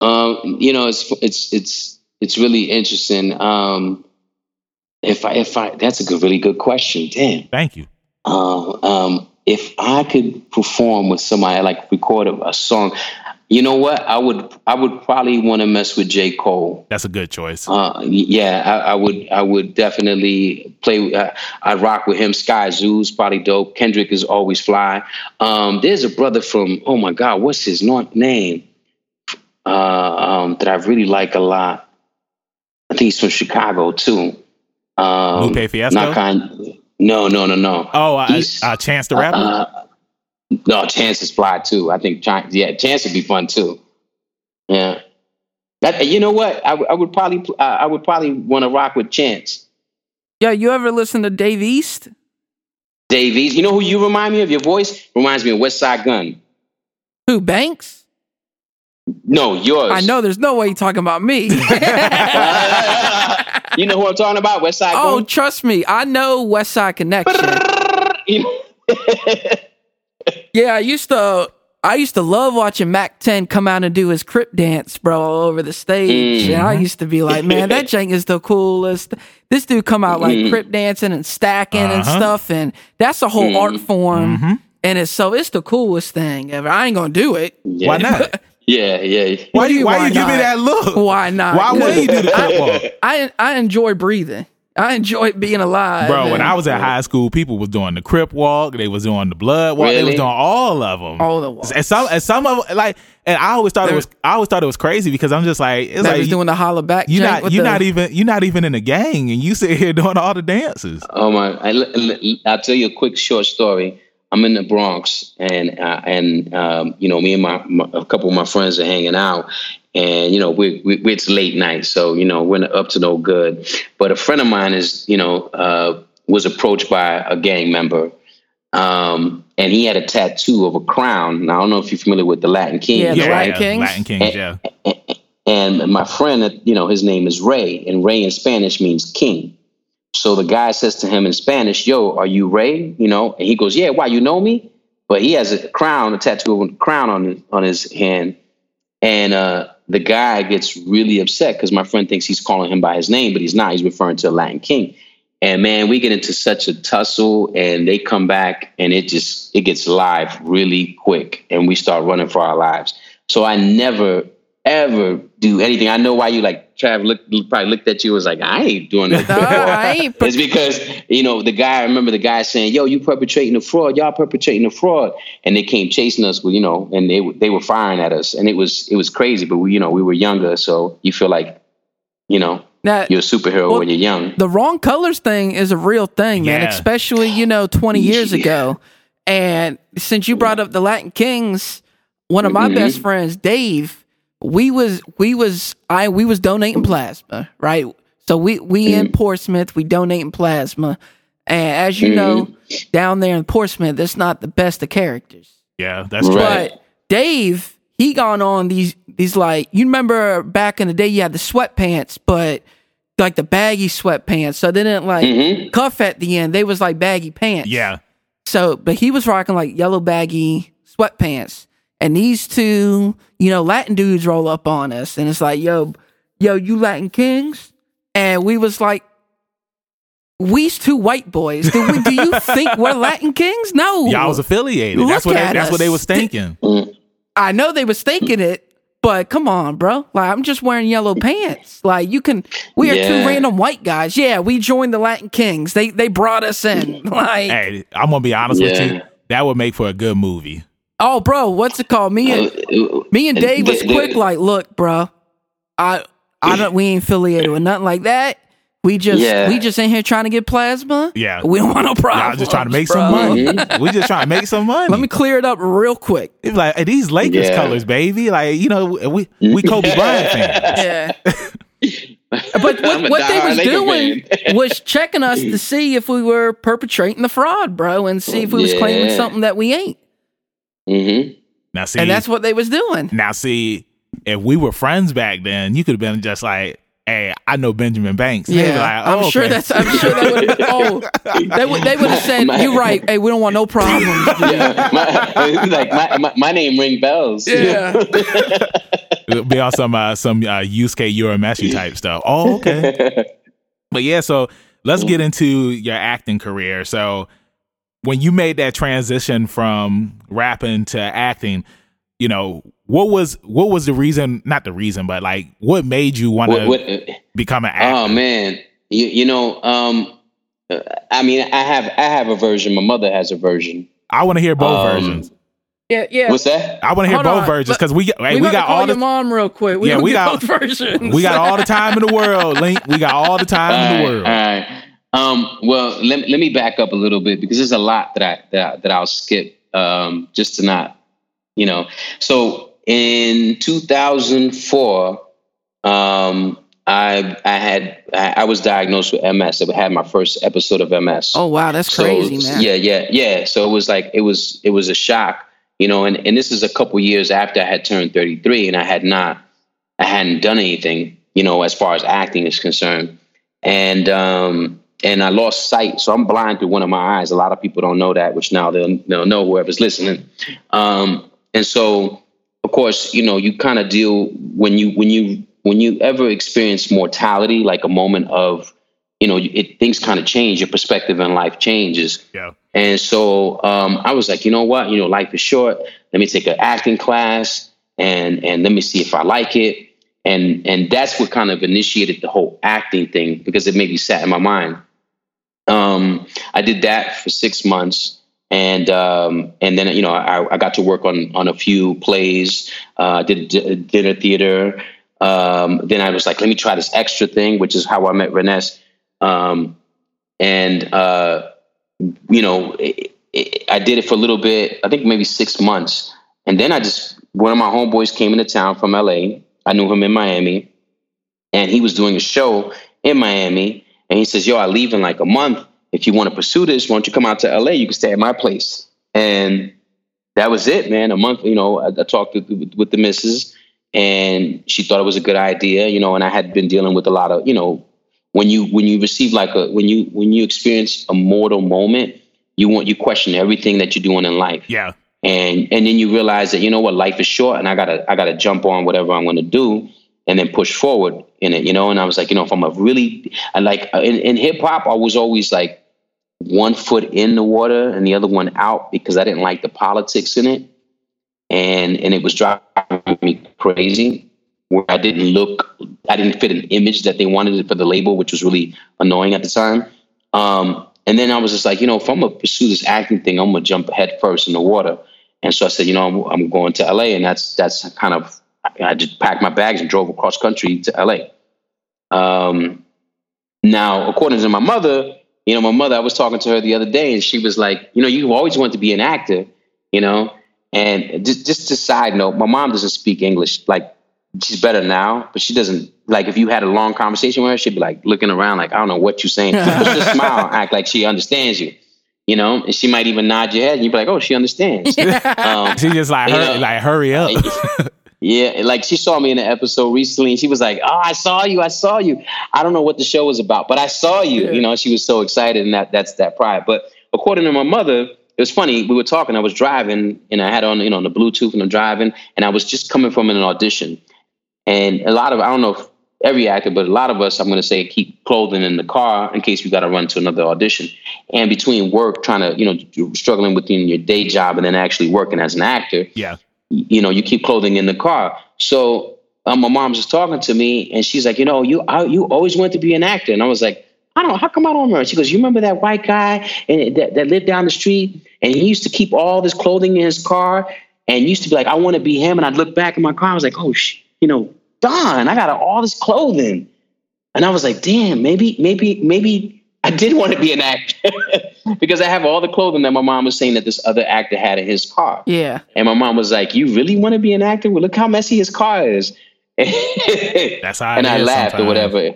Um, you know, it's it's it's it's really interesting. Um, if I if I that's a good, really good question. Damn. Thank you. Uh, um, if I could perform with somebody, like record a, a song, you know what? I would I would probably want to mess with J Cole. That's a good choice. Uh, yeah, I, I, would I would definitely play. Uh, I'd rock with him. Skyzoo's probably dope. Kendrick is always fly. Um, there's a brother from oh my god, what's his name? Uh, um, that I really like a lot. I think he's from Chicago too. Um, Lupe Fiasco. Not kind. No, no, no, no. Oh, uh, uh, Chance the Rapper. Uh, no, Chance is fly too. I think Chance, yeah, Chance would be fun too. Yeah. That, you know what? I, I would probably I would probably want to rock with Chance. Yeah, you ever listen to Dave East? Dave East. You know who you remind me of? Your voice reminds me of Westside Gunn. Who Banks? No, yours. I know. There's no way you're talking about me. you know who I'm talking about? West Westside. Oh, Gunn? trust me, I know Westside Connection. yeah, I used to. I used to love watching Mack 10 come out and do his crip dance, bro, all over the stage. Mm-hmm. And I used to be like, man, that jank is the coolest. This dude come out like mm-hmm. crip dancing and stacking uh-huh. and stuff. And that's a whole mm-hmm. art form. Mm-hmm. And it's so it's the coolest thing ever. I ain't gonna do it. Yeah. Why not? Yeah, yeah. Why do you why, why you give me that look? Why not? Why would you do the catwalk? I I enjoy breathing. I enjoy being alive. Bro, when I was at high school, people was doing the crip walk, they was doing the blood walk, really? they was doing all of them. All the walks. And some and some of like and I always thought it was I always thought it was crazy because I'm just like it's like was doing the holla back. You not you the, not even you not even in a gang and you sit here doing all the dances. Oh my! I, I'll tell you a quick short story. I'm in the Bronx, and uh, and um, you know, me and my, my, a couple of my friends are hanging out, and you know, we, we, it's late night, so you know, we're up to no good. But a friend of mine is, you know, uh, was approached by a gang member, um, and he had a tattoo of a crown. Now I don't know if you're familiar with the Latin Kings, yeah, the right? Latin Kings, Latin Kings, yeah. And, and my friend, you know, his name is Ray, and Ray in Spanish means king. So the guy says to him in Spanish, Yo, are you Ray? You know, and he goes, Yeah, why you know me? But he has a crown, a tattoo of a crown on on his hand. And uh, the guy gets really upset because my friend thinks he's calling him by his name, but he's not. He's referring to a Latin king. And man, we get into such a tussle and they come back and it just it gets live really quick and we start running for our lives. So I never ever do anything. I know why you like Trav look probably looked at you was like, I ain't doing that. No, I ain't. it's because, you know, the guy, I remember the guy saying, yo, you perpetrating a fraud, y'all perpetrating a fraud. And they came chasing us with, you know, and they they were firing at us. And it was it was crazy, but we, you know, we were younger, so you feel like, you know, now, you're a superhero well, when you're young. The wrong colors thing is a real thing, yeah. man, especially, you know, 20 years yeah. ago. And since you brought up the Latin Kings, one of my mm-hmm. best friends, Dave, we was we was I we was donating plasma, right? So we we mm-hmm. in Portsmouth, we donating plasma. And as you mm-hmm. know, down there in Portsmouth, that's not the best of characters. Yeah, that's true. But Dave, he gone on these these like you remember back in the day you had the sweatpants, but like the baggy sweatpants. So they didn't like mm-hmm. cuff at the end. They was like baggy pants. Yeah. So but he was rocking like yellow baggy sweatpants. And these two, you know, Latin dudes roll up on us and it's like, yo, yo, you Latin kings? And we was like, we's two white boys. Do, we, do you think we're Latin kings? No. Y'all was affiliated. Look that's what they, that's what they was thinking. I know they was thinking it, but come on, bro. Like I'm just wearing yellow pants. Like you can we are yeah. two random white guys. Yeah, we joined the Latin Kings. They they brought us in. Like Hey, I'm gonna be honest yeah. with you. That would make for a good movie. Oh, bro, what's it called? Me and uh, me and Dave was quick. Like, look, bro, I I don't. We ain't affiliated with nothing like that. We just yeah. we just in here trying to get plasma. Yeah, we don't want no problem. Y'all just trying to make bro. some money. we just trying to make some money. Let me clear it up real quick. It's like hey, these Lakers yeah. colors, baby. Like you know, we we Kobe Bryant fans. Yeah. but what, what they was doing was checking us to see if we were perpetrating the fraud, bro, and see if we was yeah. claiming something that we ain't. Mm-hmm. Now see, and that's what they was doing. Now see, if we were friends back then, you could have been just like, hey, I know Benjamin Banks. Yeah, like, oh, I'm sure okay. that's. I'm sure that would. Oh, they would. They would have said, my, "You're right. Hey, we don't want no problems." Yeah, my, like my, my, my name ring bells. Yeah. Be on some uh, some uh, Yusuke Urameshi type stuff. Oh, okay. But yeah, so let's get into your acting career. So when you made that transition from rapping to acting, you know, what was what was the reason? Not the reason, but like, what made you want to uh, become an actor? Oh man, you you know, um, I mean, I have I have a version. My mother has a version. I want to hear both um, versions. Yeah, yeah. What's that? I want to hear both on. versions because we hey, we, we got all the mom real quick. We yeah, we got both versions. We got all the time in the world, Link. We got all the time all in the world. All right. Um, well, let, let me back up a little bit because there's a lot that I that, I, that I'll skip um, just to not, you know. So in 2004, um, I I had I was diagnosed with MS. I had my first episode of MS. Oh wow, that's so, crazy, man. Yeah, yeah, yeah. So it was like it was it was a shock, you know. And and this is a couple years after I had turned 33, and I had not I hadn't done anything, you know, as far as acting is concerned. And um and I lost sight, so I'm blind through one of my eyes. A lot of people don't know that, which now they'll, they'll know whoever's listening. Um, and so of course, you know, you kind of deal when you when you when you ever experience mortality, like a moment of, you know, it things kind of change. Your perspective in life changes. Yeah. And so um, I was like, you know what? You know, life is short. Let me take an acting class and and let me see if I like it. And and that's what kind of initiated the whole acting thing because it maybe sat in my mind. Um, I did that for six months and um, and then you know I, I, got to work on on a few plays. Uh, did dinner theater. Um, then I was like, let me try this extra thing, which is how I met Reness. Um, and uh, you know, it, it, I did it for a little bit. I think maybe six months, and then I just one of my homeboys came into town from LA. I knew him in Miami, and he was doing a show in Miami. And he says, "Yo, I leave in like a month." if you want to pursue this, why don't you come out to LA? You can stay at my place. And that was it, man. A month, you know, I, I talked with, with, with the missus and she thought it was a good idea, you know, and I had been dealing with a lot of, you know, when you, when you receive like a, when you, when you experience a mortal moment, you want, you question everything that you're doing in life. Yeah. And, and then you realize that, you know what, life is short and I gotta, I gotta jump on whatever I'm going to do and then push forward in it, you know? And I was like, you know, if I'm a really, I like in, in hip hop, I was always like, one foot in the water and the other one out because I didn't like the politics in it. And and it was driving me crazy where I didn't look, I didn't fit an image that they wanted for the label, which was really annoying at the time. Um, and then I was just like, you know, if I'm gonna pursue this acting thing, I'm gonna jump head first in the water. And so I said, you know, I'm, I'm going to LA, and that's that's kind of I just packed my bags and drove across country to LA. Um, now, according to my mother, you know, my mother, I was talking to her the other day and she was like, you know, you always want to be an actor, you know? And just, just a side note, my mom doesn't speak English. Like, she's better now, but she doesn't, like, if you had a long conversation with her, she'd be like looking around, like, I don't know what you're saying. but just smile, act like she understands you you know, and she might even nod your head, and you'd be like, "Oh, she understands." Um, she just like, hurry, like, hurry up. Yeah, like she saw me in an episode recently and she was like, Oh, I saw you, I saw you. I don't know what the show was about, but I saw you. Yeah. You know, she was so excited and that that's that pride. But according to my mother, it was funny. We were talking, I was driving and I had on, you know, the Bluetooth and I'm driving and I was just coming from an audition. And a lot of I don't know if every actor, but a lot of us, I'm gonna say, keep clothing in the car in case we gotta run to another audition. And between work, trying to, you know, struggling within your day job and then actually working as an actor. Yeah you know, you keep clothing in the car. So um, my mom's just talking to me, and she's like, you know, you I, you always wanted to be an actor, and I was like, I don't how come I don't remember? She goes, you remember that white guy and that, that lived down the street, and he used to keep all this clothing in his car, and used to be like, I want to be him, and I'd look back in my car, I was like, oh, sh- you know, Don, I got all this clothing, and I was like, damn, maybe, maybe, maybe I did want to be an actor because I have all the clothing that my mom was saying that this other actor had in his car. Yeah. And my mom was like, "You really want to be an actor? Well, look how messy his car is." That's how. and I laughed sometimes. or whatever.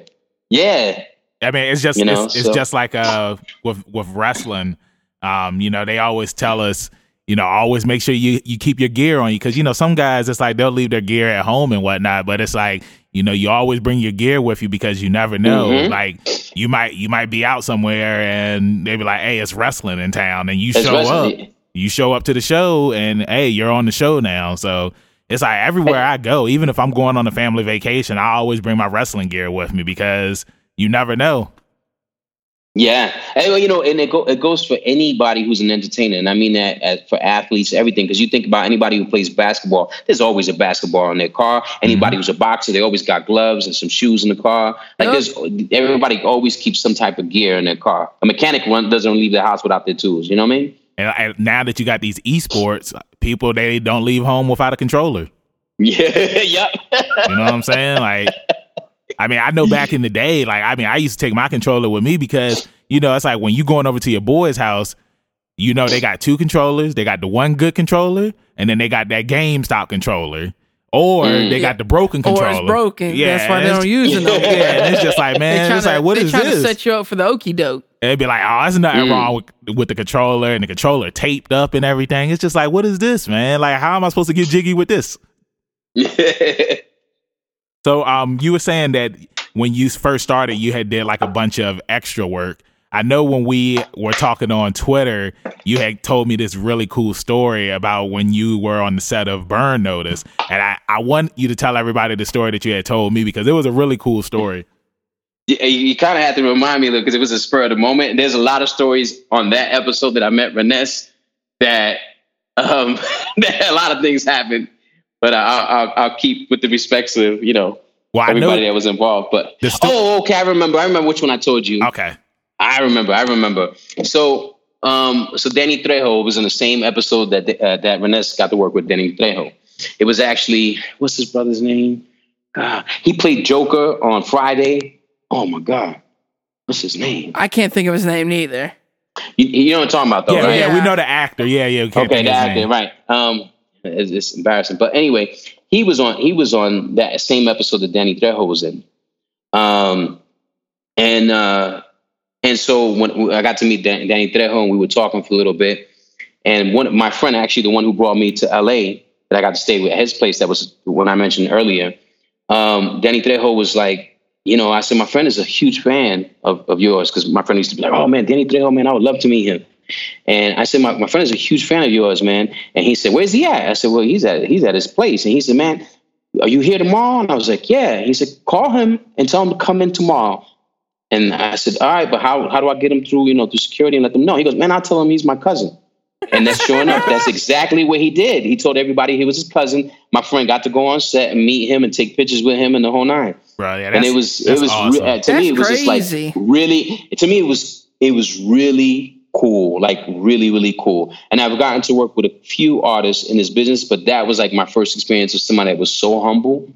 Yeah. I mean, it's just you know, it's, it's so. just like uh with with wrestling. Um, you know, they always tell us, you know, always make sure you you keep your gear on you because you know some guys it's like they'll leave their gear at home and whatnot, but it's like you know, you always bring your gear with you because you never know. Mhm. Like you might you might be out somewhere and they be like, "Hey, it's wrestling in town," and you It's show up. You show up to the show, and hey, you're on the show now. So it's like everywhere I go, even if I'm going on a family vacation, I always bring my wrestling gear with me because you never know. Yeah, and, you know, and it, go, it goes for anybody who's an entertainer, and I mean that as, for athletes, everything. Because you think about anybody who plays basketball, there's always a basketball in their car. Mm-hmm. Anybody who's a boxer, they always got gloves and some shoes in the car. Like there's everybody always keeps some type of gear in their car. A mechanic run doesn't leave the house without their tools. You know what I mean? And, and now that you got these esports, people they don't leave home without a controller. Yeah, yep. You know what I'm saying? Like, I mean, I know back in the day, like, I mean, I used to take my controller with me because, you know, it's like when you going over to your boy's house, you know, they got two controllers. They got the one good controller, and then they got that GameStop controller, or Mm. they got the broken Or controller. it's broken. Yeah, that's why they don't use it no. Yeah, and it's just like, man, trying it's like, to, what they is trying to this? set you up for the okey doke. And it'd be like, oh, there's nothing Mm. wrong with, with the controller and the controller taped up and everything. It's just like, what is this, man? Like, how am I supposed to get jiggy with this? So, um, you were saying that when you first started, you had did like a bunch of extra work. I know when we were talking on Twitter, you had told me this really cool story about when you were on the set of Burn Notice, and I, I want you to tell everybody the story that you had told me because it was a really cool story. Yeah, you, kind of had to remind me because it was a spur of the moment. And there's a lot of stories on that episode that I met Reness that um, that a lot of things happened. But I, I'll, I'll keep with the respects of you know Well, everybody know. that was involved. But The sto- oh, okay, I remember. I remember which one I told you. Okay. I remember. I remember. So, um, so Danny Trejo was in the same episode that uh, that Reness got to work with Danny Trejo. It was actually what's his brother's name? God, he played Joker on Friday. Oh my God, what's his name? I can't think of his name neither. You, you know what I'm talking about, though, yeah, right? yeah, we know the actor. Yeah, yeah. Okay, the actor, name. right? Um, it's, it's embarrassing, but anyway, he was on. He was on that same episode that Danny Trejo was in. Um, and uh, and so when I got to meet Dan, Danny Trejo, and we were talking for a little bit, and one my friend, actually the one who brought me to LA, that I got to stay with at his place, that was when I mentioned earlier. Um, Danny Trejo was like, you know, I said my friend is a huge fan of, of yours because my friend used to be like, oh man, Danny Trejo, man, I would love to meet him. And I said, my, my friend is a huge fan of yours, man. And he said, where's he at? I said, well, he's at he's at his place. And he said, man, are you here tomorrow? And I was like, yeah. He said, call him and tell him to come in tomorrow. And I said, all right, but how, how do I get him through, you know, through security and let them know? He goes, man, I'll tell him he's my cousin. And that's sure enough, that's exactly what he did. He told everybody he was his cousin. My friend got to go on set and meet him and take pictures with him and the whole nine Right. yeah, and it was it was awesome. re- uh, to me it was crazy. just like really to me it was it was really cool like really really cool. And i've gotten to work with a few artists in this business but that was like my first experience with somebody that was so humble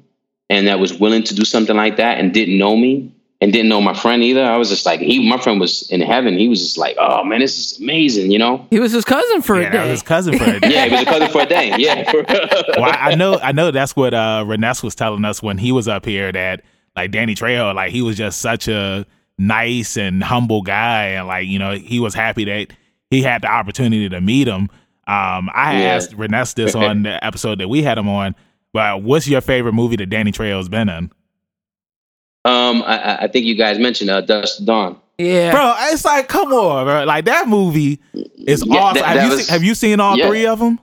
and that was willing to do something like that and didn't know me and didn't know my friend either. I was just like he my friend was in heaven. He was just like oh man this is amazing you know? He was his cousin for yeah, a that was day. his cousin for a day. yeah he was a cousin for a day yeah. Well, I I know, I know that's what uh Reness was telling us when he was up here that like Danny Trejo, like he was just such a nice and humble guy, and like you know he was happy that he had the opportunity to meet him. Um, I Yeah. asked Reness this on the episode that we had him on. But what's your favorite movie that Danny Trejo's been in? um I- I, I think you guys mentioned uh dusk to dawn Yeah. Bro, it's like, come on, bro. Like that movie is Yeah, awesome. that- have, that you was- seen, have you seen all yeah. three of them?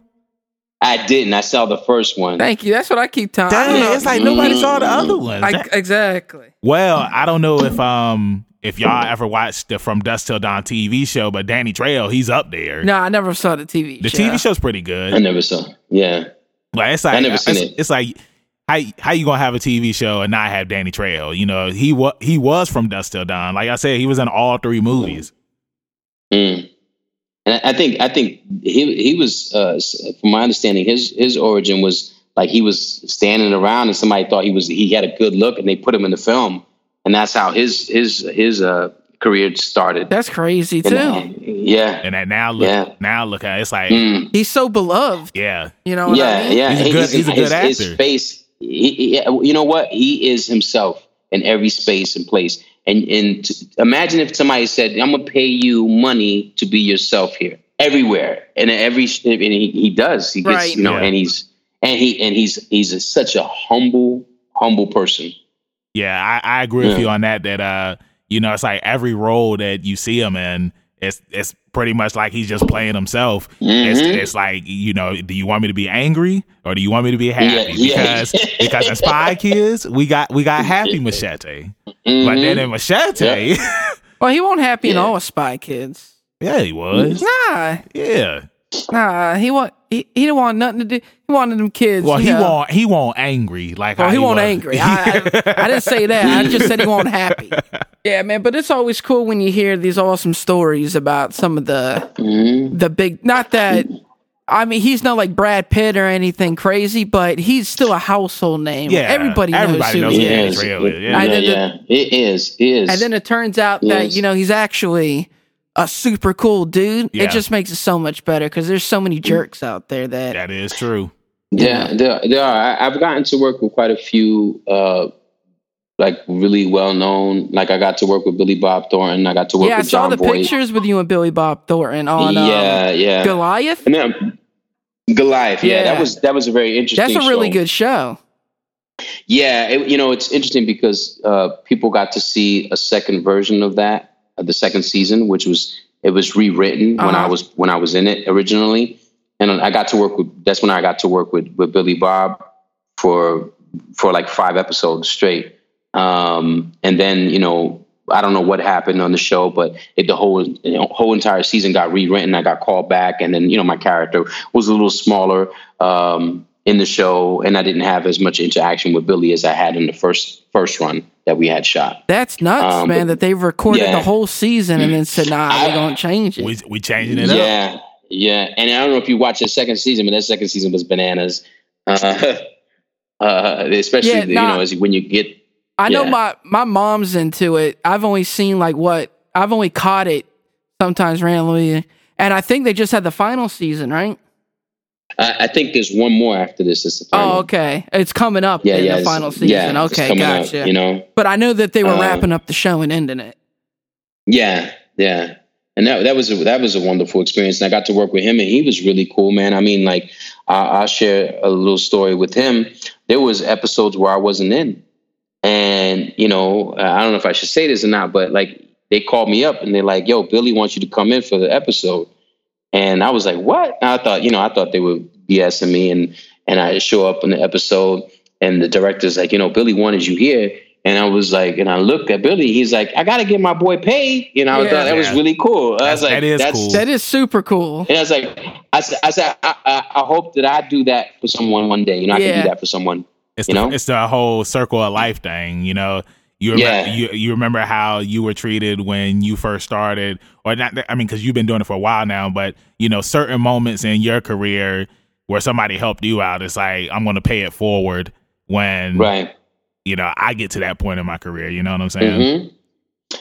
i didn't i saw the first one Thank you. That's what I keep telling. I don't Dang, know. it's like nobody saw the other ones. I, exactly. Well, I don't know if um if y'all ever watched the From Dusk Till Dawn TV show, but Danny Trejo, he's up there. No, I never saw the TV. the show. TV show's pretty good. i never saw yeah Like it's like I never seen it's, it. it's like how how you gonna have a TV show and not have Danny Trejo? You know, he was he was from Dusk Till Dawn. Like I said, he was in all three movies. Mm. And I I think I think he he was, uh, from my understanding, his his origin was like he was standing around and somebody thought he was he had a good look and they put him in the film and that's how his his his uh, career started. That's crazy And, too. uh, yeah. And that now look Yeah. now look at it, it's like Mm. He's so beloved. yeah. You know. What I Yeah, mean? yeah. He's a good- he's a good his, actor. His face, he, he- you know what? He is himself in every space and place. And and t- imagine if somebody said, "I'm gonna pay you money to be yourself here, everywhere," and every and he, he does. He gets, Right. you know, Yeah. and he's and he and he's he's a, such a humble, humble person. Yeah, I, I agree yeah. with you on that. That uh, you know, it's like every role that you see him in, it's it's pretty much like he's just playing himself. Mm-hmm. It's, it's, like you know, do you want me to be angry or do you want me to be happy? Yeah, because yeah. because in Spy Kids, we got we got happy Machete, mm-hmm. but then in Machete, well, he won't happy in all Spy Kids. Yeah, he was. Nah, yeah. Nah, he want he, he didn't want nothing to do. He wanted them kids. Well, he know. want he want angry. Like oh, he, he want angry. I, I, I, didn't say that. I just said he want happy. Yeah, man. But it's always cool when you hear these awesome stories about some of the mm-hmm. the big. Not that I mean he's not like Brad Pitt or anything crazy, but he's still a household name. Yeah, everybody, everybody knows, knows who he is. Really. Yeah, yeah, yeah. it is. It is. And then it turns out that you know he's actually a super cool dude, yeah. it just makes it so much better because there's so many jerks out there that that is true. Yeah, there, there are. I've gotten to work with quite a few, uh, like really well known. Like I got to work with Billy Bob Thornton. I got to work yeah, with John I saw the Boyd. pictures with you and Billy Bob Thornton on. Yeah, um, yeah. Goliath. And then, Goliath. Yeah. yeah. that was that was a very interesting. That's a really show. good show. Yeah, it, you know it's interesting because uh, people got to see a second version of that, the second season, which was it was rewritten uh-huh. when I uh-huh. was when I was in it originally, and I got to work with. That's when I got to work with with Billy Bob for for like five episodes straight. Um, and then you know I don't know what happened on the show, but it, the whole you know, whole entire season got rewritten. I got called back, and then you know my character was a little smaller um, in the show, and I didn't have as much interaction with Billy as I had in the first first run that we had shot. That's nuts, um, man. But, that they've recorded yeah. the whole season and then said, "Nah, we're gonna change it." We we changing it yeah, up. Yeah, And I don't know if you watched the second season, but that second season was bananas. Uh, uh, especially yeah, you know as when you get. I know my my mom's into it. I've only seen like what I've only caught it sometimes randomly, and I think they just had the final season, right? I, I, think there's one more after this. It's the final. Oh, okay. It's coming up yeah, in yeah, the final season. Yeah, okay, gotcha. Up, you know, but I know that they were um, wrapping up the show and ending it. Yeah, yeah, and that that was a, that was a wonderful experience. And I got to work with him, and he was really cool, man. I mean, like I, will share a little story with him. There was episodes where I wasn't in, and you know, I don't know if I should say this or not, but like they called me up and they're like, "Yo, Billy wants you to come in for the episode." And I was like, what? And I thought, you know, I thought they were BSing me. And, and I show up in the episode and the director's like, you know, Billy wanted you here. And I was like, and I looked at Billy. He's like, I got to get my boy paid. You know, yeah, thought that yeah. was really cool. I was like, that is that's, cool. That is super cool. And I was like, I said, I, said I, I, I hope that I do that for someone one day. You know, I yeah. can do that for someone. It's you the, know, it's the whole circle of life thing. You know, you remember, yeah. you, you remember how you were treated when you first started, or not? I mean, because you've been doing it for a while now, but you know, certain moments in your career where somebody helped you out, it's like I'm going to pay it forward when, right? You know, I get to that point in my career. You know what I'm saying? Mm-hmm.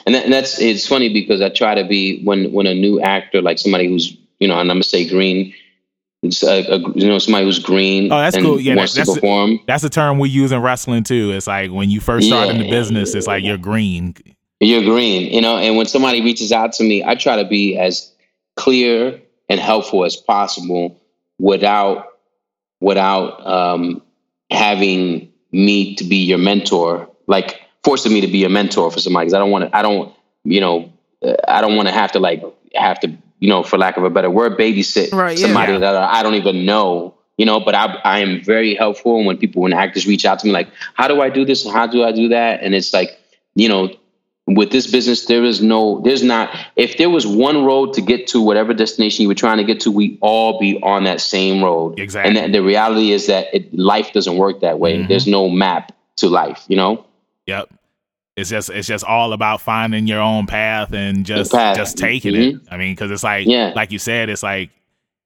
And, that, and that's it's funny because I try to be when when a new actor, like somebody who's you know, and I'm gonna say green it's a, a, you know somebody who's green. Oh, that's cool. Yeah, wants that's to perform. A, that's a term we use in wrestling too. It's like when you first start yeah. in the business, it's like you're green. You're green, you know. And when somebody reaches out to me, I try to be as clear and helpful as possible without without um, having me to be your mentor, like forcing me to be a mentor for somebody. Because I don't want to. I don't. You know. I don't want to have to like have to you know, for lack of a better word, babysit right, somebody yeah. that I don't even know, you know, but I, I am very helpful. when people, when actors reach out to me, like, how do I do this? How do I do that? And it's like, you know, with this business, there is no, there's not, if there was one road to get to whatever destination you were trying to get to, we all be on that same road. Exactly. And the, the reality is that it, life doesn't work that way. Mm-hmm. There's no map to life, you know? Yep it's just it's just all about finding your own path and just just taking mm-hmm. it. I mean, because it's like yeah. like you said, it's like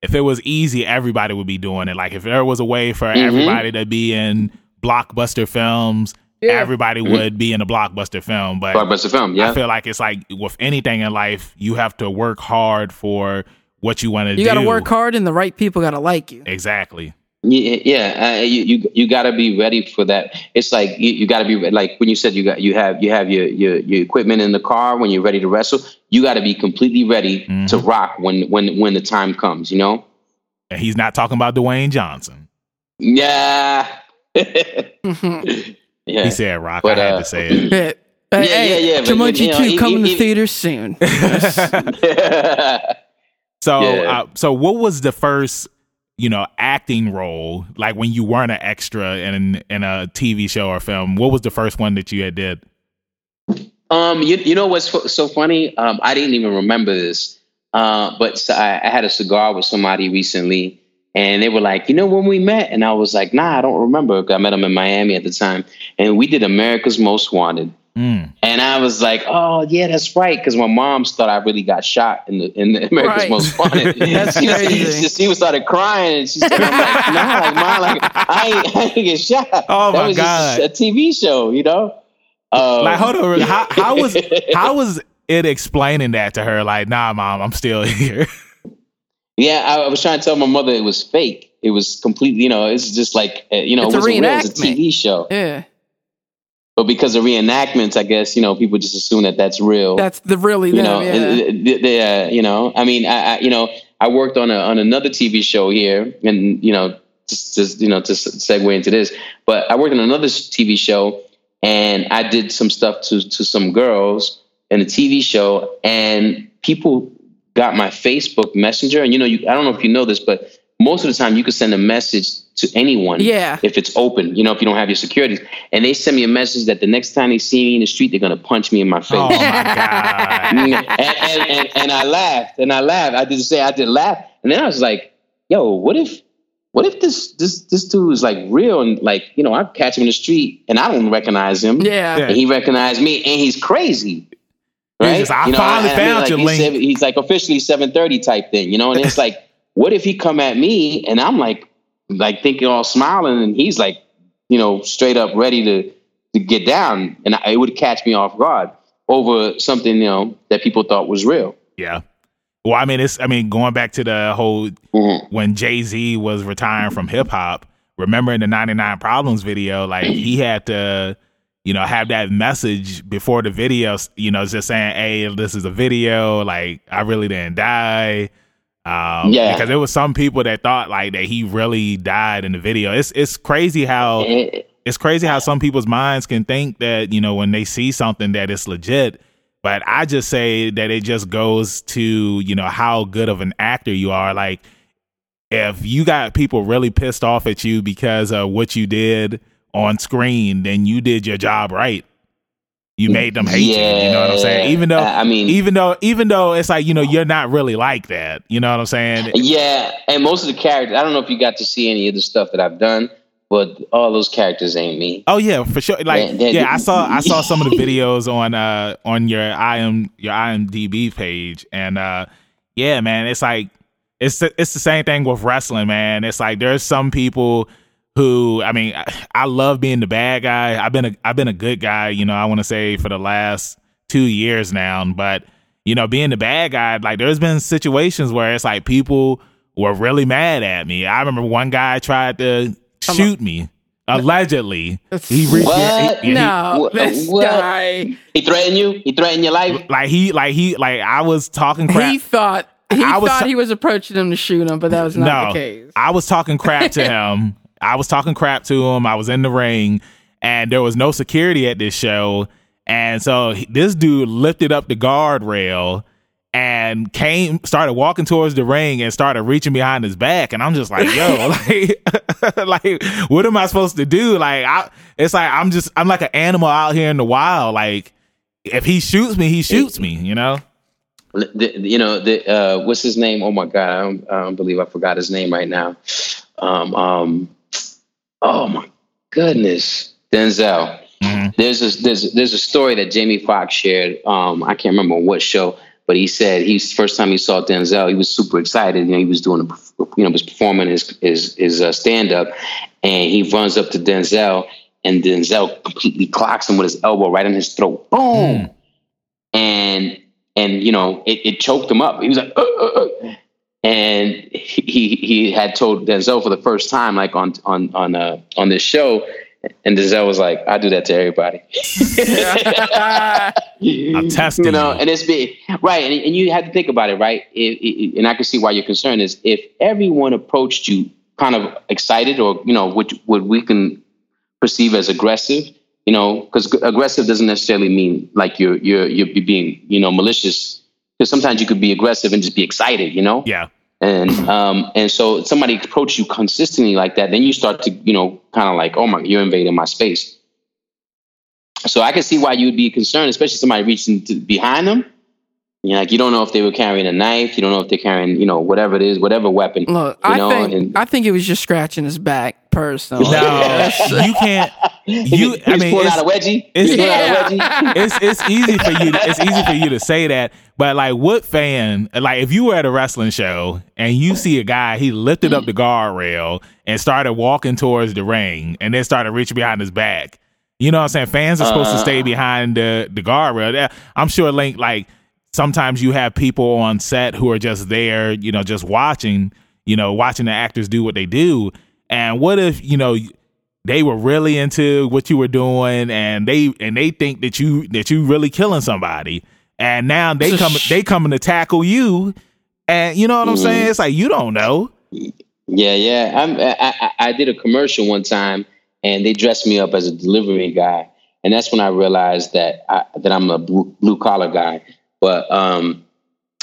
if it was easy, everybody would be doing it. Like if there was a way for mm-hmm. everybody to be in blockbuster films, yeah. everybody mm-hmm. would be in a blockbuster film. But blockbuster film, yeah. I feel like it's like with anything in life, you have to work hard for what you want to do. You got to work hard, and the right people got to like you. Exactly. Yeah, uh, you you, you got to be ready for that. It's like you, you got to be like when you said you got you have you have your, your your equipment in the car when you're ready to wrestle. You got to be completely ready mm-hmm. to rock when when when the time comes. You know. And he's not talking about Dwayne Johnson. Yeah. Yeah. He said rock. But, I had uh, to say it. Yeah. Uh, yeah, hey, yeah, yeah. Jumanji you know, 2 coming to theaters soon. so, yeah. uh, so what was the first, you know, acting role like when you weren't an extra in in a TV show or film? What was the first one that you had did? Um, you, you know what's so funny? Um, I didn't even remember this. Uh, but so I, I, had a cigar with somebody recently, and they were like, you know, when we met, and I was like, nah, I don't remember. I met them in Miami at the time, and we did America's Most Wanted. Mm. And I was like, "Oh yeah, that's right," because my mom's thought I really got shot in the in the America's right. Most Wanted. that's she, crazy. She, she, started crying, and she said, "I'm like, no, like mom, like I ain't, I ain't get shot. Oh that my was god, a TV show, you know." Um, like, hold on, how, how was how was it explaining that to her? Like, nah, mom, I'm still here. Yeah, I, I was trying to tell my mother it was fake. It was completely, you know, it's just like, uh, you know, it's it was a, real, it was a TV show. Yeah. But because of reenactments, I guess you know people just assume that that's real. That's the really you know, yeah. They, uh, you know. I mean, I, I, you know, I worked on a on another TV show here, and you know, just, just you know, to segue into this, but I worked on another TV show, and I did some stuff to to some girls in a TV show, and people got my Facebook Messenger, and you know, you, I don't know if you know this, but most of the time you can send a message to anyone yeah. if it's open, you know, if you don't have your securities. And they send me a message that the next time they see me in the street, they're gonna punch me in my face. Oh my God. and, and, and, and, I laughed and I laughed. I didn't say I did laugh. And then I was like, yo, what if what if this this this dude is like real and like, you know, I catch him in the street and I don't recognize him. Yeah. And he recognized me and he's crazy. Right? Just, I you know, finally I, I found mean, like, your he's, he's like officially 730 type thing, you know, and it's like what if he come at me and I'm like, like thinking all smiling, and he's like, you know, straight up ready to to get down, and I, it would catch me off guard over something you know that people thought was real. Yeah. Well, I mean, it's I mean, going back to the whole mm-hmm. when Jay Z was retiring from hip hop. Remember in the '99 Problems video, like he had to, you know, have that message before the video. You know, just saying, "Hey, this is a video. Like, I really didn't die." Um, yeah, because there was some people that thought like that he really died in the video. It's it's crazy how it's crazy how some people's minds can think that you know when they see something that it's legit. But I just say that it just goes to you know how good of an actor you are. Like if you got people really pissed off at you because of what you did on screen, then you did your job right you made them hate yeah. you. You know what I'm saying? Even though I mean, even though even though it's like you know you're not really like that. You know what I'm saying? Yeah, and most of the characters. I don't know if you got to see any of the stuff that I've done, but all those characters ain't me. Oh yeah, for sure. Like they're, yeah, I saw I saw some of the videos on uh on your IM your IMDb page, and uh yeah, man, it's like it's the, it's the same thing with wrestling, man. It's like there's some people who I mean, I, love being the bad guy. I've been a I've been a good guy, you know, I want to say for the last 2 years now, but you know, being the bad guy, like there's been situations where it's like people were really mad at me. I remember one guy tried to shoot me. Allegedly, he reached. What? He, no, he, this what? guy. He threatened you. He threatened your life. Like he, like he, like I was talking crap. He thought he I thought he was approaching him to shoot him, but that was not no, the case. I was talking crap to him, I was talking crap to him. I was in the ring, and there was no security at this show. And so this dude lifted up the guardrail and came, started walking towards the ring and started reaching behind his back. And I'm just like, yo, like, like, what am I supposed to do? Like, I, it's like, I'm just, I'm like an animal out here in the wild. Like, if he shoots me, he shoots me, you know? The, you know, the, uh, what's his name? Oh my God. I don't, I don't believe I forgot his name right now. Um, um, Oh my goodness, Denzel. Mm-hmm. There's a there's there's a story that Jamie Foxx shared. Um, I can't remember what show, but he said he's first time he saw Denzel, he was super excited. You know, he was doing a you know was performing his his his uh, stand up, and he runs up to Denzel, and Denzel completely clocks him with his elbow right in his throat. Boom, mm. and and you know it, it choked him up. He was like, uh, uh, uh and he he had told Denzel for the first time, like on on on uh, on this show, and Denzel was like, "I do that to everybody." I'm testing, you know, and it's big, right? And, and you have to think about it, right? It, it, and I can see why your concern is if everyone approached you kind of excited, or you know, what what we can perceive as aggressive, you know, because aggressive doesn't necessarily mean like you're you're you're being you know malicious. Because sometimes you could be aggressive and just be excited, you know. Yeah. And um and so somebody approach you consistently like that, then you start to you know kind of like, oh my, you're invading my space. So I can see why you would be concerned, especially somebody reaching to, behind them you know, like you don't know if they were carrying a knife. You don't know if they're carrying, you know, whatever it is, whatever weapon. Look, you I know, think and- I think it was just scratching his back, personally. No, you can't. You, I mean, pulling it's, out a wedgie. it's- He's out a Yeah. wedgie. it's it's easy for you. To, it's easy for you to say that, but like, what fan? Like, if you were at a wrestling show and you see a guy, he lifted up the guardrail and started walking towards the ring, and then started reaching behind his back. You know what I'm saying? Fans are supposed to Uh. stay behind the the guardrail. I'm sure, Link. Like, sometimes you have people on set who are just there, you know, just watching, you know, watching the actors do what they do. And what if, you know, they were really into what you were doing and they and they think that you that you really killing somebody. And now they come they coming to tackle you. And you know what I'm Mhm. saying? It's like you don't know. Yeah, yeah. I'm, I, I, I did a commercial one time, and they dressed me up as a delivery guy, and that's when I realized that I, that I'm a blue, blue collar guy. But um,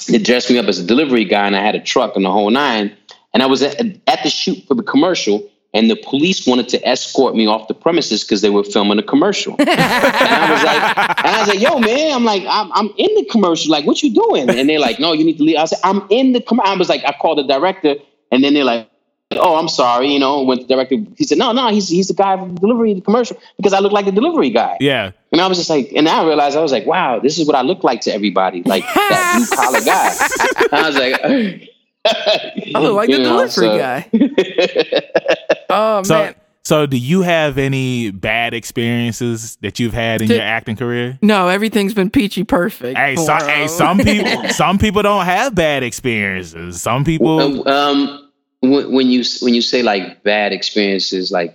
they dressed me up as a delivery guy, and I had a truck and the whole nine. And I was at, at the shoot for the commercial, and the police wanted to escort me off the premises because they were filming a commercial. and I was like, and I was like, yo, man, I'm like, I'm, I'm in the commercial. Like, what you doing? And they're like, no, you need to leave. I said, I'm in the commercial. I was like, I called the director, and then they're like, oh, I'm sorry, you know, when the director, he said, no, no, he's, he's the guy from the delivery the commercial because I look like the delivery guy. Yeah. And I was just like, and I realized, I was like, wow, this is what I look like to everybody, like that blue collar guy. I was like, I look like you the know, delivery so- guy. Oh So man. so do you have any bad experiences that you've had in Did- your acting career? No, everything's been peachy perfect. Hey, so, hey, some people some people don't have bad experiences. Some people um, when, when you when you say like bad experiences, like,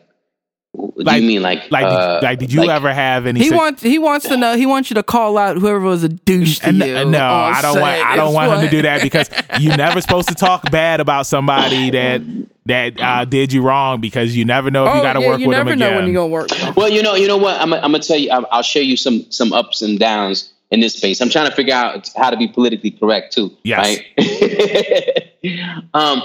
do Like- you mean like like uh, did, like did you like- ever have any he sit- wants he wants to know he wants you to call out whoever was a douche to And you. no, no, I don't want. I don't It's want him to do that because you're never supposed to talk bad about somebody that that uh, did you wrong because you never know if Oh, you got to yeah, work you with never them know again. when you're gonna work. Well, you know, you know what? I'm, I'm gonna tell you. I'll, I'll show you some some ups and downs in this space. I'm trying to figure out how to be politically correct too. Yes. Right. um,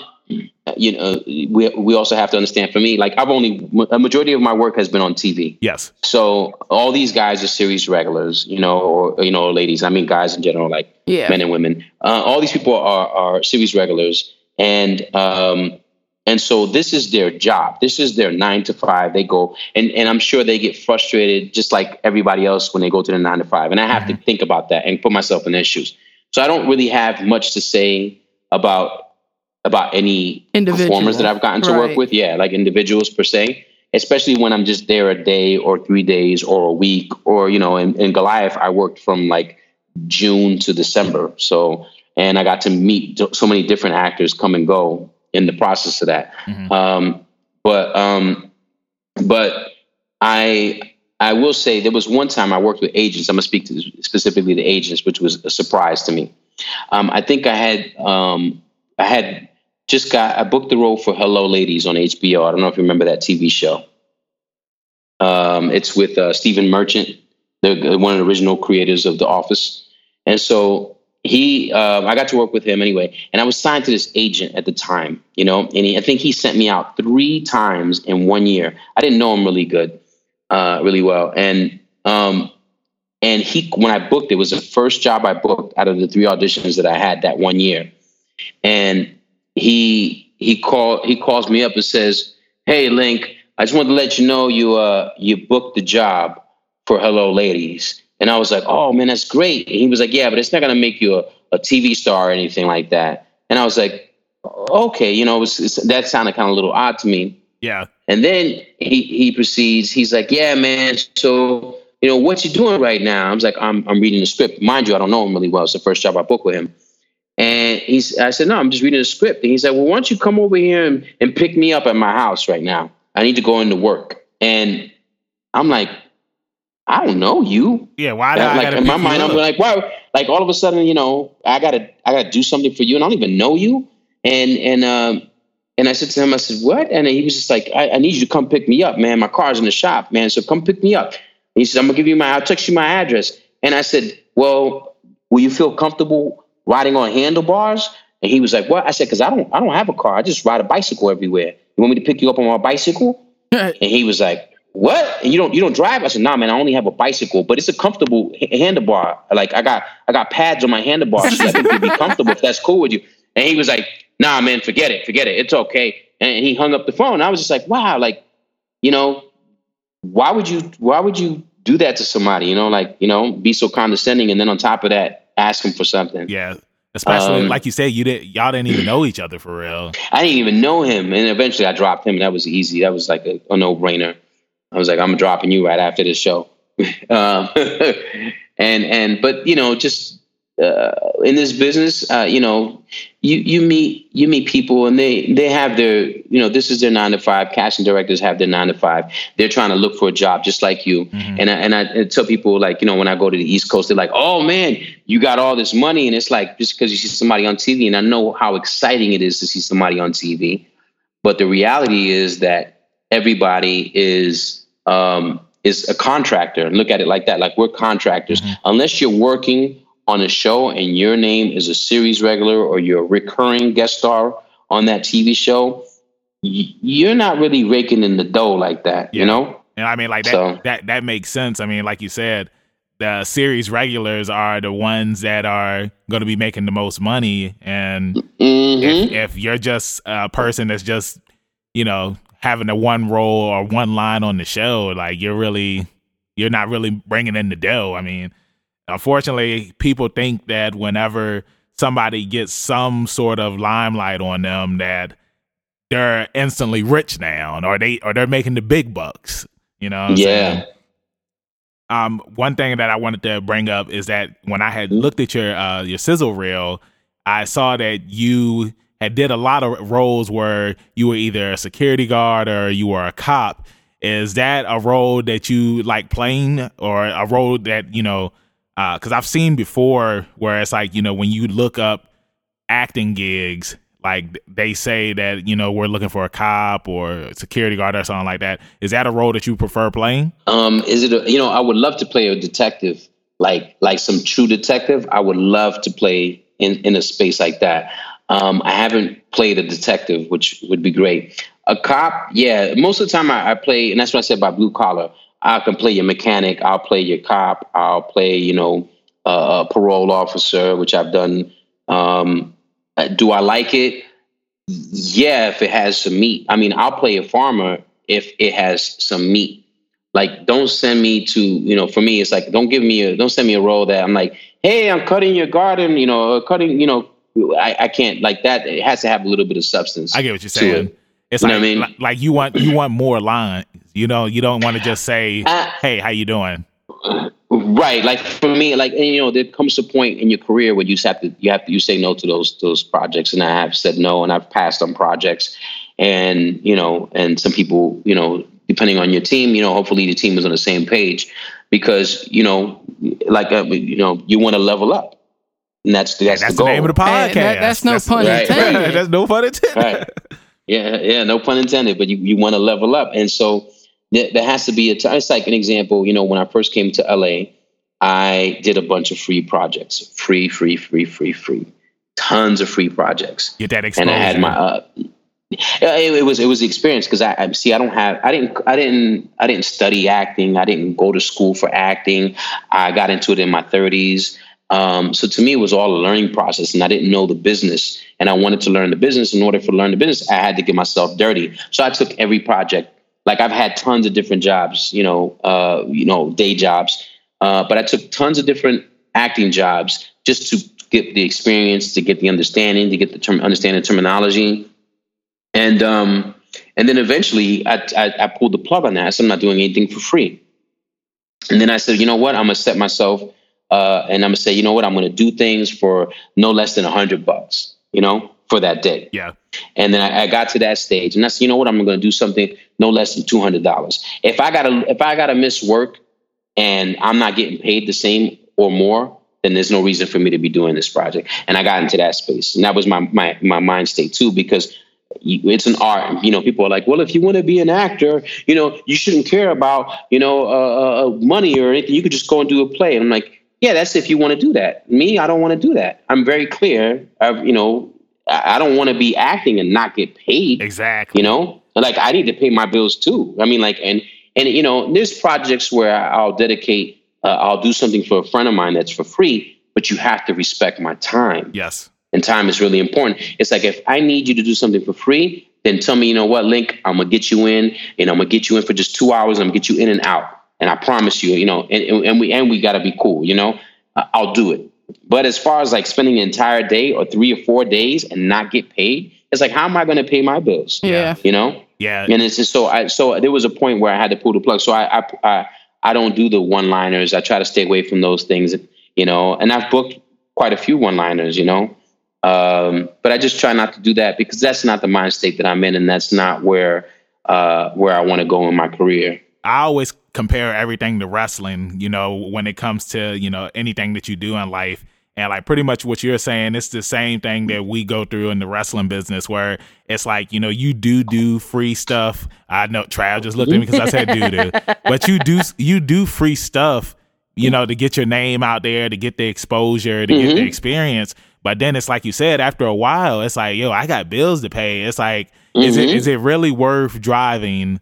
you know, we we also have to understand. For me, like I've only a majority of my work has been on TV. yes, So all these guys are series regulars, you know, or you know, ladies. I mean, guys in general, like Yeah. men and women. Uh, all these people are are series regulars, and um, and so this is their job. This is their nine to five. They go, and and I'm sure they get frustrated just like everybody else when they go to the nine to five. And I have to think about that and put myself in their shoes. So I don't really have much to say about about any Individual, performers that I've gotten to work with. Yeah, like individuals per se. Especially when I'm just there a day or three days or a week, or you know, in, in Goliath, I worked from like June to December. So, and I got to meet so many different actors come and go in the process of that. Mhm. Um, but um, but I I will say there was one time I worked with agents. I'm gonna speak to specifically the agents, which was a surprise to me. Um, I think I had um, I had just got I booked the role for Hello Ladies on HBO. I don't know if you remember that TV show. Um, it's with uh, Stephen Merchant, the one of the original creators of The Office, and so he um, I got to work with him anyway, and I was signed to this agent at the time, you know, and he, I think he sent me out three times in one year. I didn't know him really good, uh, really well, and um, and he when I booked it was the first job I booked out of the three auditions that I had that one year, and he he called he calls me up and says, "Hey, Link, I just wanted to let you know you uh you booked the job for Hello Ladies." And I was like, "Oh man, that's great." And he was like, "Yeah, but it's not gonna make you a, a TV star or anything like that." And I was like, "Okay, you know, it was, it's, that sounded kind of a little odd to me." yeah, And then he he proceeds. He's like, "Yeah, man. So you know what you doing right now?" I was like, "I'm I'm reading the script. Mind you, I don't know him really well. It's the first job I booked with him." And he's I said, "No, I'm just reading the script." And he said, "Well, why don't you come over here and, and pick me up at my house right now? I need to go into work." And I'm like, "I don't know you." yeah. Why I like in my mind, I'm like, wow, like all of a sudden, you know, I gotta, I gotta do something for you, and I don't even know you. And and um, and I said to him, I said, what? And he was just like, I, I need you to come pick me up, man. My car's in the shop, man. So come pick me up. And he said, I'm gonna give you my, I'll text you my address. And I said, well, will you feel comfortable riding on handlebars? And he was like, what? I said, cause I don't, I don't have a car. I just ride a bicycle everywhere. You want me to pick you up on my bicycle? and he was like, what? And you don't, you don't drive? I said, nah, man, I only have a bicycle, but it's a comfortable handlebar. Like I got, I got pads on my handlebars. So I think you'd be comfortable if that's cool with you. And he was like, nah, man, forget it. Forget it. It's okay. And he hung up the phone. I was just like, wow, like, you know, why would you, why would you do that to somebody? You know, like, you know, be so condescending. And then on top of that, ask him for something. Yeah. Especially um, like you said, you didn't y'all didn't even know each other for real. I didn't even know him, and eventually I dropped him. And that was easy. That was like a, a no brainer. I was like, I'm dropping you right after this show. um, and and but you know, just uh, in this business, uh, you know, you you meet you meet people and they they have their you know this is their nine to five. Casting directors have their nine to five. They're trying to look for a job just like you. Mm-hmm. And I, and I tell people like you know when I go to the East Coast, they're like, oh man, you got all this money, and it's like just because you see somebody on TV, and I know how exciting it is to see somebody on TV, but the reality is that everybody is um, is a contractor. Look at it like that. Like we're contractors. Mm-hmm. Unless you're working on a show and your name is a series regular or you're a recurring guest star on that TV show, you're not really raking in the dough like that, yeah. you know? And I mean, like that, so, that, that makes sense. I mean, like you said, the series regulars are the ones that are going to be making the most money. And mm-hmm. if, if you're just a person that's just, you know, having a one role or one line on the show, like you're really, you're not really bringing in the dough. I mean, unfortunately, people think that whenever somebody gets some sort of limelight on them, that they're instantly rich now, or they or they're making the big bucks. You know? yeah. Um, one thing that I wanted to bring up is that when I had looked at your uh, your sizzle reel, I saw that you had did a lot of roles where you were either a security guard or you were a cop. Is that a role that you like playing, or a role that you know? Because uh, I've seen before where it's like you know when you look up acting gigs, like they say that you know we're looking for a cop or security guard or something like that. Is that a role that you prefer playing? Um, is it? A, you know, I would love to play a detective, like like some true detective. I would love to play in in a space like that. Um, I haven't played a detective, which would be great. A cop, yeah. Most of the time I, I play, and that's what I said by blue collar. I can play your mechanic. I'll play your cop. I'll play, you know, a parole officer, which I've done. Um, uh, do I like it? Yeah, if it has some meat. I mean, I'll play a farmer if it has some meat. Like, don't send me to, you know, for me, it's like, don't give me a, don't send me a role that I'm like, hey, I'm cutting your garden, you know, cutting, you know, I, I can't like that. It has to have a little bit of substance. I get what you're saying. It's you like, I mean? like you want you want more lines. You know, you don't want to just say, uh, "Hey, how you doing?" Right. Like for me, like and, you know, there comes a point in your career where you have to you have to you say no to those those projects, and I have said no, and I've passed on projects, and you know, and some people, you know, depending on your team, you know, hopefully the team is on the same page, because you know, like uh, you know, you want to level up. And that's that's, that's the, the, name of the podcast. That, that's no that's, pun intended. Right, right. That's no pun intended. Right. Yeah, yeah, no pun intended. But you, you want to level up, and so there, there has to be a. T- it's like an example. You know, when I first came to LA, I did a bunch of free projects, free, free, free, free, free, tons of free projects. Get that exposure. And I had my. Uh, it, it, was it was the experience because I, I see I don't have I didn't I didn't I didn't study acting I didn't go to school for acting I got into it in my 30s um, so to me, it was all a learning process, and I didn't know the business, and I wanted to learn the business. In order for to learn the business, I had to get myself dirty. So I took every project. Like I've had tons of different jobs, you know, uh, you know, day jobs, uh, but I took tons of different acting jobs just to get the experience, to get the understanding, to get the term, understanding terminology, and um, and then eventually I, I, I pulled the plug on that. So I'm not doing anything for free. And then I said, you know what? I'm gonna set myself uh, and I'm gonna say, you know what, I'm gonna do things for no less than a hundred bucks, you know, for that day. Yeah. And then I, I, got to that stage, and I said, you know what, I'm gonna do something no less than two hundred dollars. If I gotta, if I gotta miss work, and I'm not getting paid the same or more, then there's no reason for me to be doing this project. And I got into that space, and that was my my my mind state too, because it's an art. You know, people are like, well, if you want to be an actor, you know, you shouldn't care about, you know, uh, uh, uh, money or anything. You could just go and do a play. And I'm like, yeah, that's if you want to do that. Me, I don't want to do that. I'm very clear. Of, you know, I don't want to be acting and not get paid. Exactly. You know, like I need to pay my bills too. I mean, like, and and you know, there's projects where I'll dedicate, uh, I'll do something for a friend of mine that's for free, but you have to respect my time. Yes. And time is really important. It's like if I need you to do something for free, then tell me, you know what, Link, I'm gonna get you in, and I'm gonna get you in for just two hours. I'm gonna get you in and out, and I promise you, you know, and, and we and we gotta be cool, you know. I'll do it. But as far as like spending an entire day or three or four days and not get paid, it's like how am I going to pay my bills? Yeah, you know. Yeah, and it's just so I so there was a point where I had to pull the plug. So I I I, I don't do the one liners. I try to stay away from those things, you know. And I've booked quite a few one liners, you know. Um, but I just try not to do that because that's not the mind state that I'm in, and that's not where uh, where I want to go in my career. I always compare everything to wrestling, you know, when it comes to, you know, anything that you do in life. And like pretty much what you're saying, it's the same thing that we go through in the wrestling business where it's like, you know, you do do free stuff. I know Trav just looked at me because I said do do. But you do you do free stuff, you know, to get your name out there, to get the exposure, to mm-hmm. get the mm-hmm. experience. But then it's like you said, after a while, it's like, yo, I got bills to pay. It's like, mm-hmm. is it mm-hmm. is it really worth driving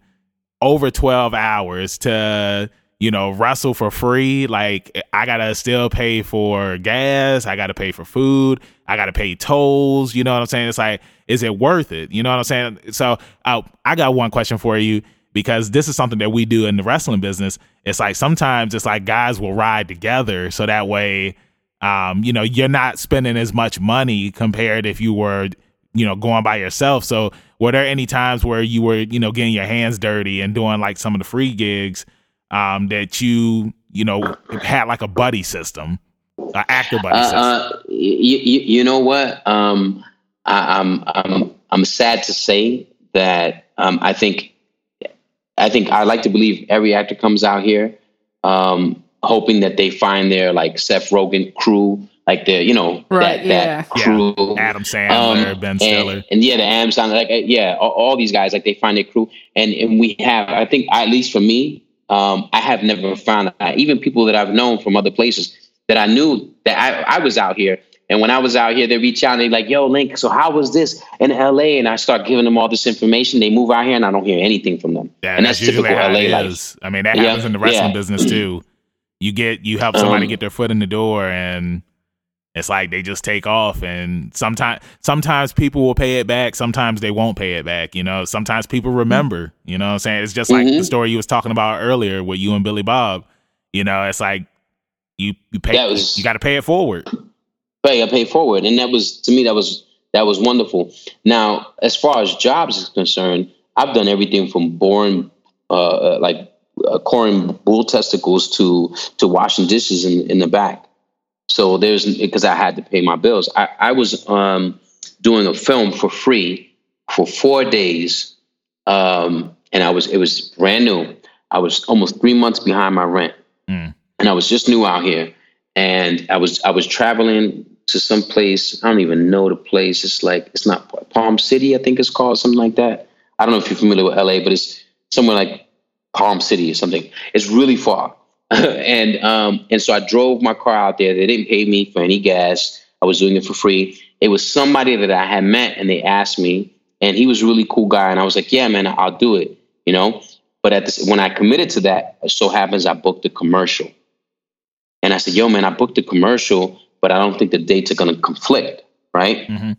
over 12 hours to you know wrestle for free like i gotta still pay for gas i gotta pay for food i gotta pay tolls you know what i'm saying? It's like is it worth it? You know what i'm saying? So uh, i got one question for you because this is something that we do in the wrestling business. It's like sometimes it's like guys will ride together so that way um, you know you're not spending as much money compared if you were you know going by yourself. So were there any times where you were you know getting your hands dirty and doing like some of the free gigs um, that you you know had like a buddy system an actor buddy uh, system. uh, you, you, you, know what? Um, I, am I'm, I'm i'm sad to say that um, i think i think i like to believe every actor comes out here um, hoping that they find their like seth rogen crew like the you know right, that yeah. that crew, yeah. Adam Sandler, um, Ben Stiller, and, and, yeah, the Adam Sandler, like uh, yeah, all, all, these guys like they find their crew, and and we have, I think, at least for me, um, I have never found that. even people that I've known from other places that I knew that I, I was out here. And when I was out here, they reach out and they like, "Yo, Link, so how was this in LA?" And I start giving them all this information. They move out here, and I don't hear anything from them. Yeah, and that's, that's typical LA life. I mean, that happens in the wrestling yeah. business too. You get you help somebody um, get their foot in the door, and it's like they just take off and sometimes sometimes people will pay it back, sometimes they won't pay it back, you know. Sometimes people remember, you know I'm saying? It's just like mm-hmm. the story you was talking about earlier with you and Billy Bob. You know, it's like you you pay was, you got to pay it forward. Pay I pay forward and that was to me that was that was wonderful. Now, as far as jobs is concerned, I've done everything from boring uh, uh like uh, coring bull testicles to to washing dishes in in the back. So there's because I had to pay my bills. I, I was um, doing a film for free for four days, um, and I was it was brand new. I was almost three months behind my rent, mm. and I was just new out here. And I was I was traveling to some place. I don't even know the place. It's like it's not Palm City, I think it's called something like that. I don't know if you're familiar with LA, but it's somewhere like Palm City or something. It's really far. and um, and so I drove my car out there. They didn't pay me for any gas. I was doing it for free. It was somebody that I had met, and they asked me, and he was a really cool guy. And I was like, "Yeah, man, I'll do it." You know. But at this, when I committed to that, it so happens I booked a commercial, and I said, "Yo, man, I booked a commercial, but I don't think the dates are going to conflict, right?" Mm-hmm.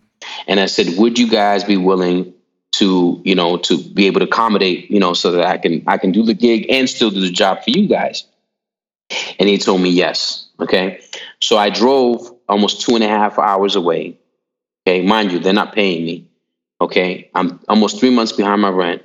And I said, "Would you guys be willing to, you know, to be able to accommodate, you know, so that I can I can do the gig and still do the job for you guys?" And he told me yes. Okay. So I drove almost two and a half hours away. Okay. Mind you, they're not paying me. Okay. I'm almost three months behind my rent.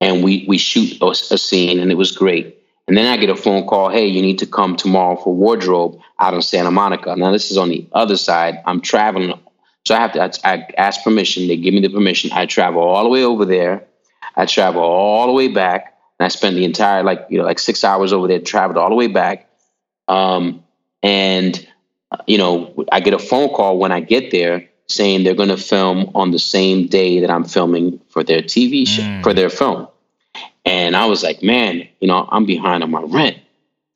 And we, we shoot a, a scene and it was great. And then I get a phone call, hey, you need to come tomorrow for wardrobe out in Santa Monica. Now, this is on the other side. I'm traveling. So I have to I, I ask permission. They give me the permission. I travel all the way over there. I travel all the way back. And I spent the entire like you know like six hours over there, traveled all the way back. Um, and uh, you know, I get a phone call when I get there saying they're going to film on the same day that I'm filming for their TV show, mm. for their film. And I was like, man, you know, I'm behind on my rent.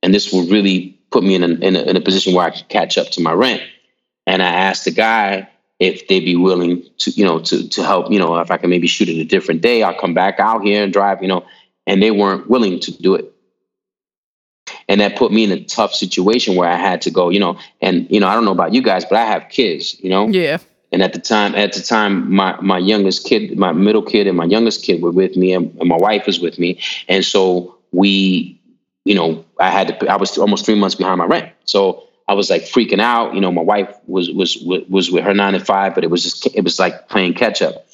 And this will really put me in a, in a, in a position where I can catch up to my rent. And I asked the guy if they'd be willing to, you know, to, to help, you know, if I can maybe shoot it a different day, I'll come back out here and drive, you know, and they weren't willing to do it. And that put me in a tough situation where I had to go, you know, and, you know, I don't know about you guys, but I have kids, you know? Yeah. And at the time, at the time, my my youngest kid, my middle kid, and my youngest kid were with me, and, and my wife was with me, and so we, you know, I had to. I was almost three months behind my rent, so I was like freaking out. You know, my wife was was was with her nine to five, but it was just it was like playing catch up.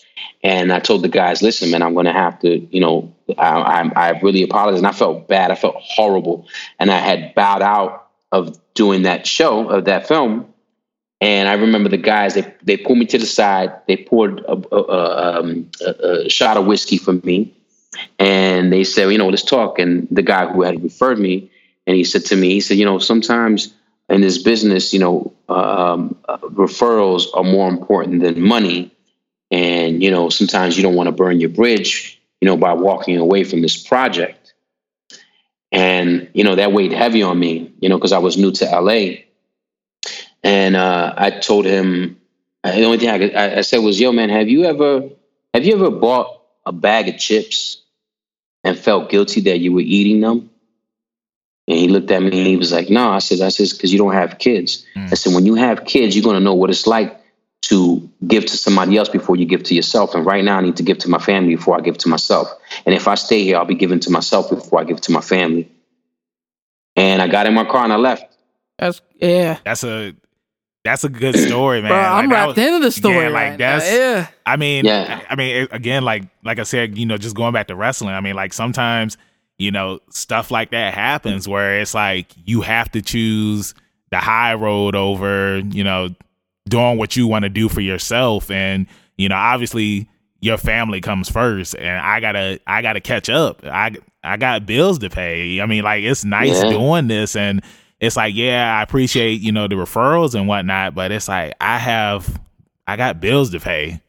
And I told the guys, listen, man, I'm going to have to, you know, I, I, I really apologize. And I felt bad. I felt horrible. And I had bowed out of doing that show, of that film. And I remember the guys, they, they pulled me to the side. They poured a, a, um, a, a shot of whiskey for me. And they said, you know, let's talk. And the guy who had referred me, and he said to me, he said, you know, sometimes in this business, you know, um, uh, referrals are more important than money. And, you know, sometimes you don't want to burn your bridge, you know, by walking away from this project. And, you know, that weighed heavy on me, you know, because I was new to LA. And uh, I told him, uh, the only thing I, could, I, I said was, yo, man, have you ever, have you ever bought a bag of chips and felt guilty that you were eating them? And he looked at me and he was like, no, I said, I said, because you don't have kids. Mm. I said, when you have kids, you're going to know what it's like to give to somebody else before you give to yourself. And right now, I need to give to my family before I give to myself. And if I stay here, I'll be giving to myself before I give to my family. And I got in my car and I left. That's yeah. That's a that's a good story, man. Bro, I'm like, wrapped into the story. Yeah, like that's uh, yeah. I mean, yeah. I mean, again, like like I said, you know, just going back to wrestling. I mean, like sometimes you know stuff like that happens where it's like you have to choose the high road over you know doing what you want to do for yourself. And you know obviously your family comes first and i gotta i gotta catch up. I i got bills to pay. I mean like it's nice yeah. doing this and it's like yeah i appreciate you know the referrals and whatnot but it's like i have i got bills to pay.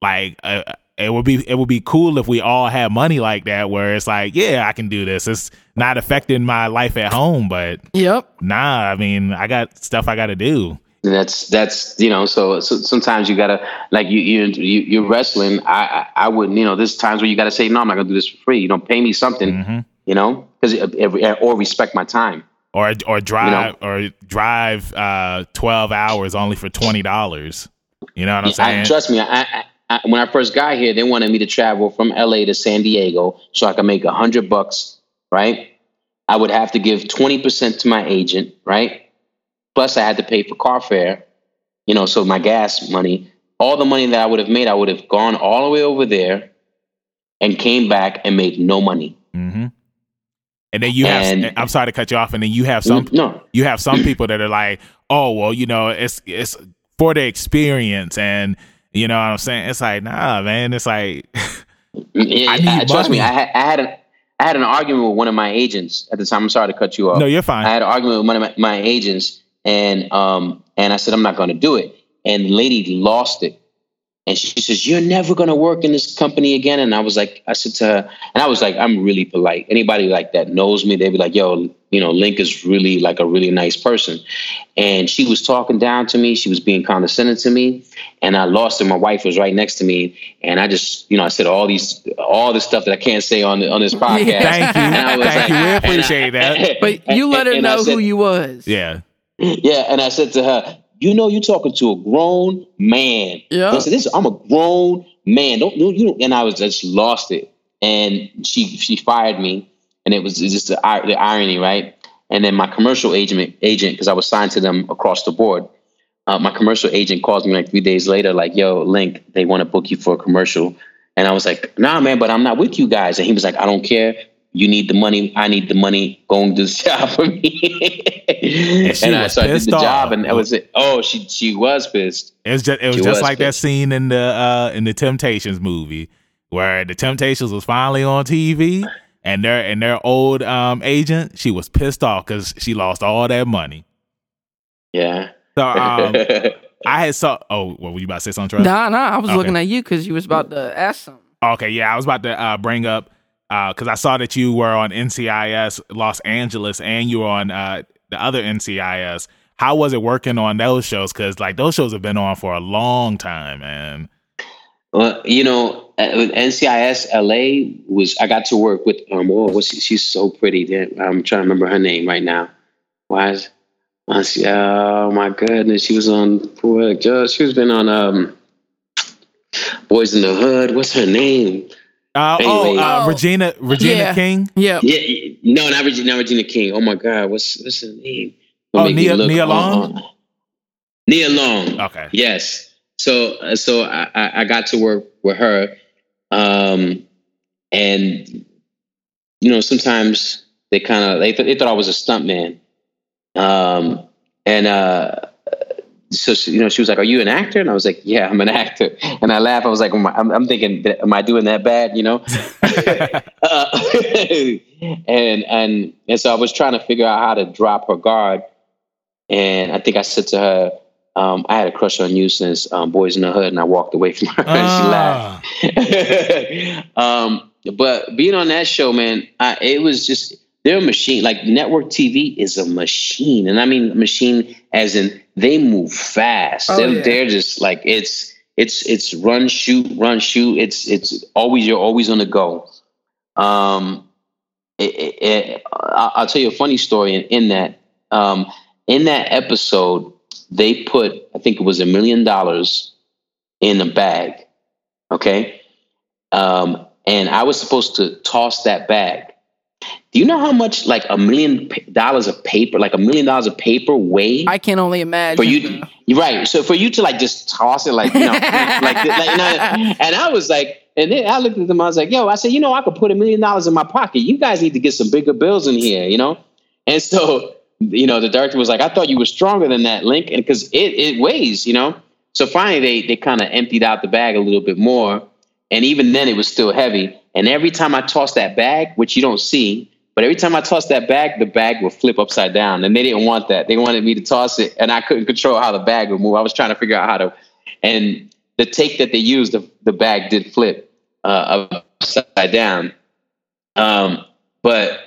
Like uh, it would be it would be cool if we all had money like that where it's like yeah i can do this. It's not affecting my life at home but yep. nah i mean i got stuff i gotta do that's that's you know so, so, sometimes you gotta like you you you are wrestling. I, I, I wouldn't you know there's times where you gotta say no I'm not gonna do this for free. You don't pay me something mm-hmm. you know because or respect my time. Or or drive you know? or drive uh 12 hours only for twenty dollars. You know what I'm saying I, trust me I, I, when I first got here they wanted me to travel from LA to San Diego so I could make a hundred bucks right? I would have to give 20% to my agent right Plus, I had to pay for car fare, you know, so my gas money, all the money that I would have made, I would have gone all the way over there and came back and made no money. Mm-hmm. And then you and, have, I'm sorry to cut you off. And then you have some, no. you have some people that are like, oh, well, you know, it's, it's for the experience. And, you know what I'm saying? It's like, nah, man, it's like, yeah, I trust me. I had, I had an, I had an argument with one of my agents at the time. I'm sorry to cut you off. No, you're fine. I had an argument with one of my, my agents and um, and I said, I'm not going to do it. And the lady lost it. And she says, You're never going to work in this company again. And I was like, I said to her, and I was like, I'm really polite. Anybody like that knows me, they'd be like, Yo, you know, Link is really like a really nice person. And she was talking down to me. She was being condescending to me. And I lost it. My wife was right next to me. And I just, you know, I said all these, all the stuff that I can't say on the, on this podcast. Thank you. Thank like, you. We appreciate I, that. But you let her know said, who you was. Yeah. Yeah, and I said to her, "You know, you're talking to a grown man." Yeah, I said, "This, I'm a grown man. Don't you?" Know, and I was just lost it, and she she fired me, and it was just the, the irony, right? And then my commercial agent agent, because I was signed to them across the board. Uh, my commercial agent calls me like three days later, like, "Yo, Link, they want to book you for a commercial." And I was like, nah, man, but I'm not with you guys. And he was like, I don't care you need the money, I need the money, going to this job for me. and, and I, so I did the off. job and that was it. Oh, she she was pissed. It was just it was she just was like pissed. that scene in the uh in the Temptations movie where the Temptations was finally on TV and their and their old um agent, she was pissed off because she lost all that money. Yeah. So um I had saw. Oh, what were you about to say something? Trey? Nah, nah. I was okay. looking at you because you was about to ask something. Okay, yeah, I was about to uh, bring up because uh, I saw that you were on NCIS Los Angeles and you were on uh, the other NCIS. How was it working on those shows? Because like those shows have been on for a long time, man. Well, you know, NCIS LA was I got to work with um. Oh, what's she, she's so pretty. I'm trying to remember her name right now. Why is? Oh my goodness, she was on. She was been on um. Boyz n the Hood. What's her name? Uh, oh, anyway, oh, uh, Regina Regina yeah. King. Yeah. Yeah. No, not Regina. Not Regina King. Oh my God, what's what's her name? oh, Nia, Nia Long. Nia Long. Okay. Yes. So uh, so I, I got to work with her, um, and you know sometimes they kind of they, th- they thought I was a stuntman, um, and uh, so she, you know she was like, "Are you an actor?" And I was like, "Yeah, I'm an actor." And I laughed. I was like, "I'm, I'm thinking, am I doing that bad?" You know. uh, and and and so I was trying to figure out how to drop her guard, and I think I said to her um, I had a crush on you since um, Boyz n the Hood, and I walked away from her. Ah. and she laughed. um, but being on that show, man, I, it was just they're a machine. Like network TV is a machine, and I mean machine as in they move fast. Oh, they're, yeah. they're just like it's it's it's run shoot run shoot. It's it's always you're always on the go. Um, it, it, it, I'll tell you a funny story in, in that. Um, in that episode, they put, I think it was a million dollars in a bag. Okay. Um, and I was supposed to toss that bag. Do you know how much like a million dollars of paper, like a million dollars of paper weigh? I can only imagine. For you, right. So for you to like just toss it, like you know, like, like you know, and I was like, and then I looked at them. I was like, yo, I said, you know, I could put a million dollars in my pocket. You guys need to get some bigger bills in here, you know. And so you know, the director was like, I thought you were stronger than that, Link, and because it it weighs, you know. So finally, they they kind of emptied out the bag a little bit more, and even then, it was still heavy. And every time I tossed that bag, which you don't see, but every time I tossed that bag, the bag would flip upside down, and they didn't want that. They wanted me to toss it, and I couldn't control how the bag would move. I was trying to figure out how to, and the take that they used, the the bag did flip uh, upside down. Um, but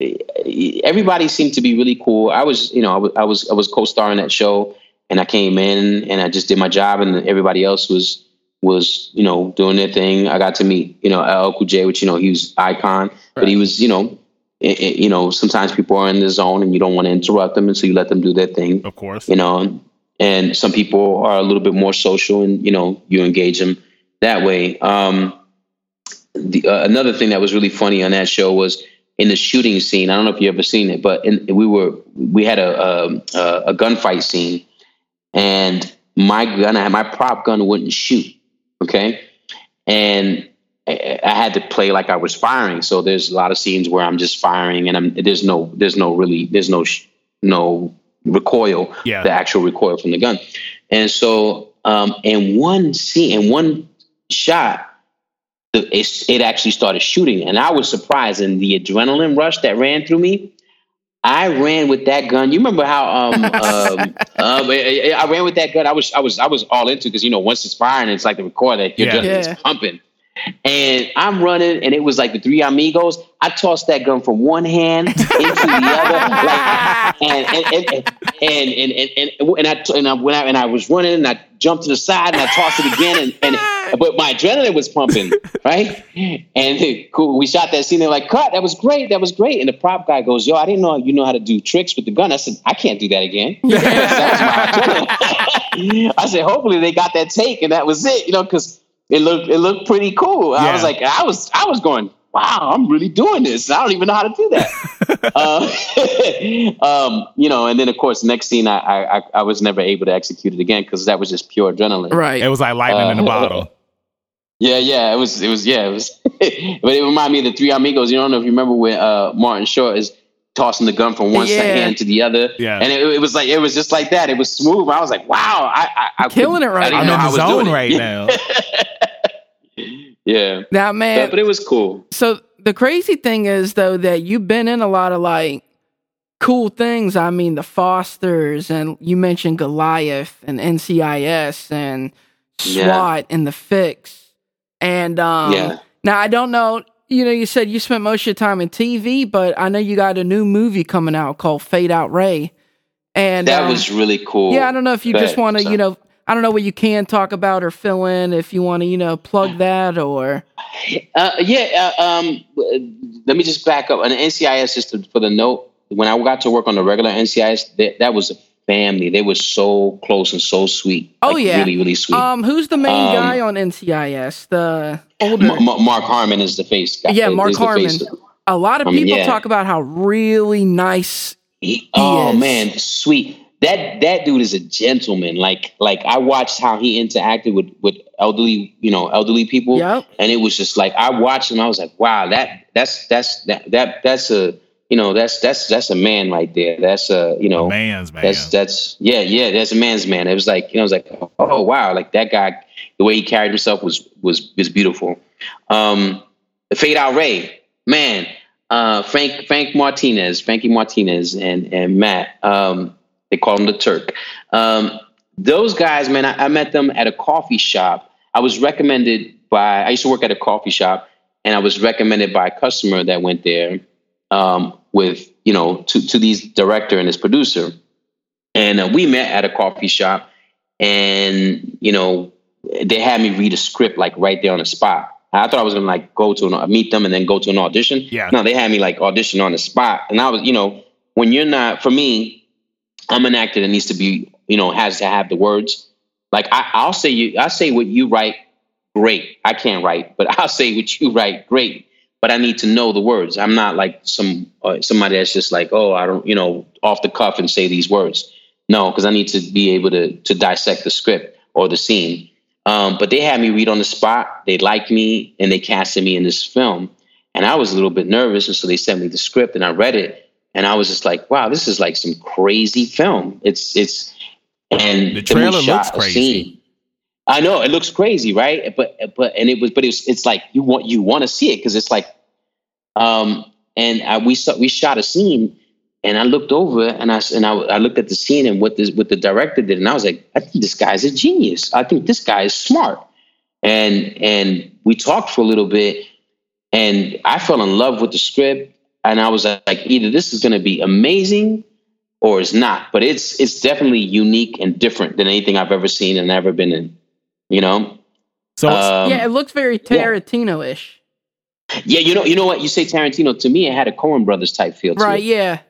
everybody seemed to be really cool. I was, you know, I was, I was, I was co-starring that show, and I came in and I just did my job, and everybody else was was you know doing their thing. I got to meet you know LL Cool J, which you know he was icon, right. but he was you know. It, it, you know, sometimes people are in the zone and you don't want to interrupt them, and so you let them do their thing. Of course, you know. And some people are a little bit more social, and you know, you engage them that way. Um, the, uh, another thing that was really funny on that show was in the shooting scene. I don't know if you ever seen it, but in, we were we had a, a a gunfight scene, and my gun, my prop gun wouldn't shoot. Okay, and I had to play like I was firing. So there's a lot of scenes where I'm just firing, and I'm there's no there's no really there's no no recoil, yeah. the actual recoil from the gun, and so um, in one scene, in one shot, it, it actually started shooting. And I was surprised. And the adrenaline rush that ran through me, I ran with that gun. You remember how um, um, um I ran with that gun. I was I was I was all into because you know once it's firing, it's like the recorder, your yeah. adrenaline's yeah. pumping. And I'm running, and it was like the three amigos. I tossed that gun from one hand into the other, like, and and and and and and, and, and I and I went out and I was running, and I jumped to the side, and I tossed it again, and, and but my adrenaline was pumping, right? And cool, we shot that scene. They're like, "Cut! That was great. That was great." And the prop guy goes, "Yo, I didn't know you know how to do tricks with the gun." I said, "I can't do that again." I said, "Hopefully they got that take, and that was it." You know, because it looked it looked pretty cool. Yeah. I was like, I was I was going, wow, I'm really doing this. I don't even know how to do that. uh, um, you know, and then of course, next scene, I I, I was never able to execute it again because that was just pure adrenaline. Right. It was like lightning uh, in a bottle. Yeah, yeah, it was, it was, yeah, it was. but it reminded me of the Three Amigos. You don't know if you remember when uh, Martin Short is tossing the gun from one yeah. hand to the other. Yeah. And it, it, was like it was just like that. It was smooth. I was like, wow, I, I, I killing it right. I am in the zone right now. yeah. Now, man, but, but, it was cool. So the crazy thing is though that you've been in a lot of like cool things. I mean, the Fosters, and you mentioned Goliath and NCIS and SWAT yeah. and the Fix. And um, yeah. now I don't know. You know, you said you spent most of your time in TV, but I know you got a new movie coming out called Fade Out Ray. And that um, was really cool. Yeah, I don't know if you just want to, you know, I don't know what you can talk about or fill in if you want to, you know, plug that or. Uh, yeah, uh, um, let me just back up. An NCIS just for the note. When I got to work on the regular NCIS, that, that was a family. They were so close and so sweet. Oh like, yeah, really, really sweet. Um, who's the main um, guy on NCIS? The older M- M- Mark Harmon is the face guy. Yeah, Mark Harmon. A lot of people yeah. talk about how really nice. He, he oh is. man, sweet that that dude is a gentleman. Like like I watched how he interacted with with elderly you know elderly people, yep. and it was just like I watched him. I was like, wow, that that's that's that that that's a you know that's that's that's a man right there. That's a you know a man's man. That's that's yeah yeah that's a man's man. It was like you know I was like oh wow like that guy the way he carried himself was was was beautiful. Um, the Fade Out Ray man. Uh, Frank Frank Martinez, Frankie Martinez, and and Matt. Um, they call him the Turk. Um, those guys, man, I, I, met them at a coffee shop. I was recommended by, I used to work at a coffee shop, and I was recommended by a customer that went there um, with, you know, to, to these director and his producer. And uh, we met at a coffee shop, and, you know, they had me read a script like right there on the spot. I thought I was gonna like go to an, meet them and then go to an audition. Yeah. No, they had me like audition on the spot, and I was, you know, when you're not for me, I'm an actor that needs to be, you know, has to have the words. Like I, will say you, I say what you write, great. I can't write, but I'll say what you write, great. But I need to know the words. I'm not like some uh, somebody that's just like, oh, I don't, you know, off the cuff and say these words. No, because I need to be able to to dissect the script or the scene. Um, but they had me read on the spot. They liked me and they casted me in this film. And I was a little bit nervous, and so they sent me the script, and I read it, and I was just like, wow, this is like some crazy film. It's it's and the trailer looks crazy. I know it looks crazy, right? But but and it was but it's it's like you want you want to see it because it's like um and I, we saw we shot a scene and I looked over and I and I, I looked at the scene and what this what the director did and I was like I think this guy's a genius. I think this guy is smart. And and we talked for a little bit and I fell in love with the script and I was like, either this is going to be amazing or it's not. But it's it's definitely unique and different than anything I've ever seen and ever been in. You know. So um, yeah, it looks very Tarantino-ish. Yeah, you know, you know what you say Tarantino to me. It had a Coen Brothers type feel. Right. It. Yeah.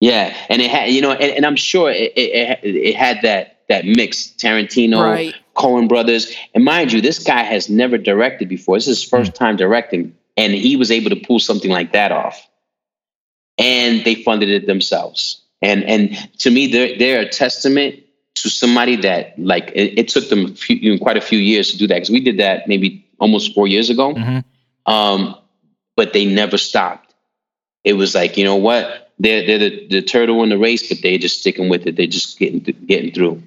Yeah, and it had you know, and, and I'm sure it, it, it had that that mix Tarantino, right. Coen Brothers, and mind you, this guy has never directed before. This is his first mm. time directing and he was able to pull something like that off. And they funded it themselves. And and to me, they're they're a testament to somebody that like it, it took them a few, you know, quite a few years to do that because we did that maybe almost four years ago. Mm-hmm. Um, but they never stopped. It was like you know what they're they're the, the turtle in the race, but they're just sticking with it. They're just getting getting through.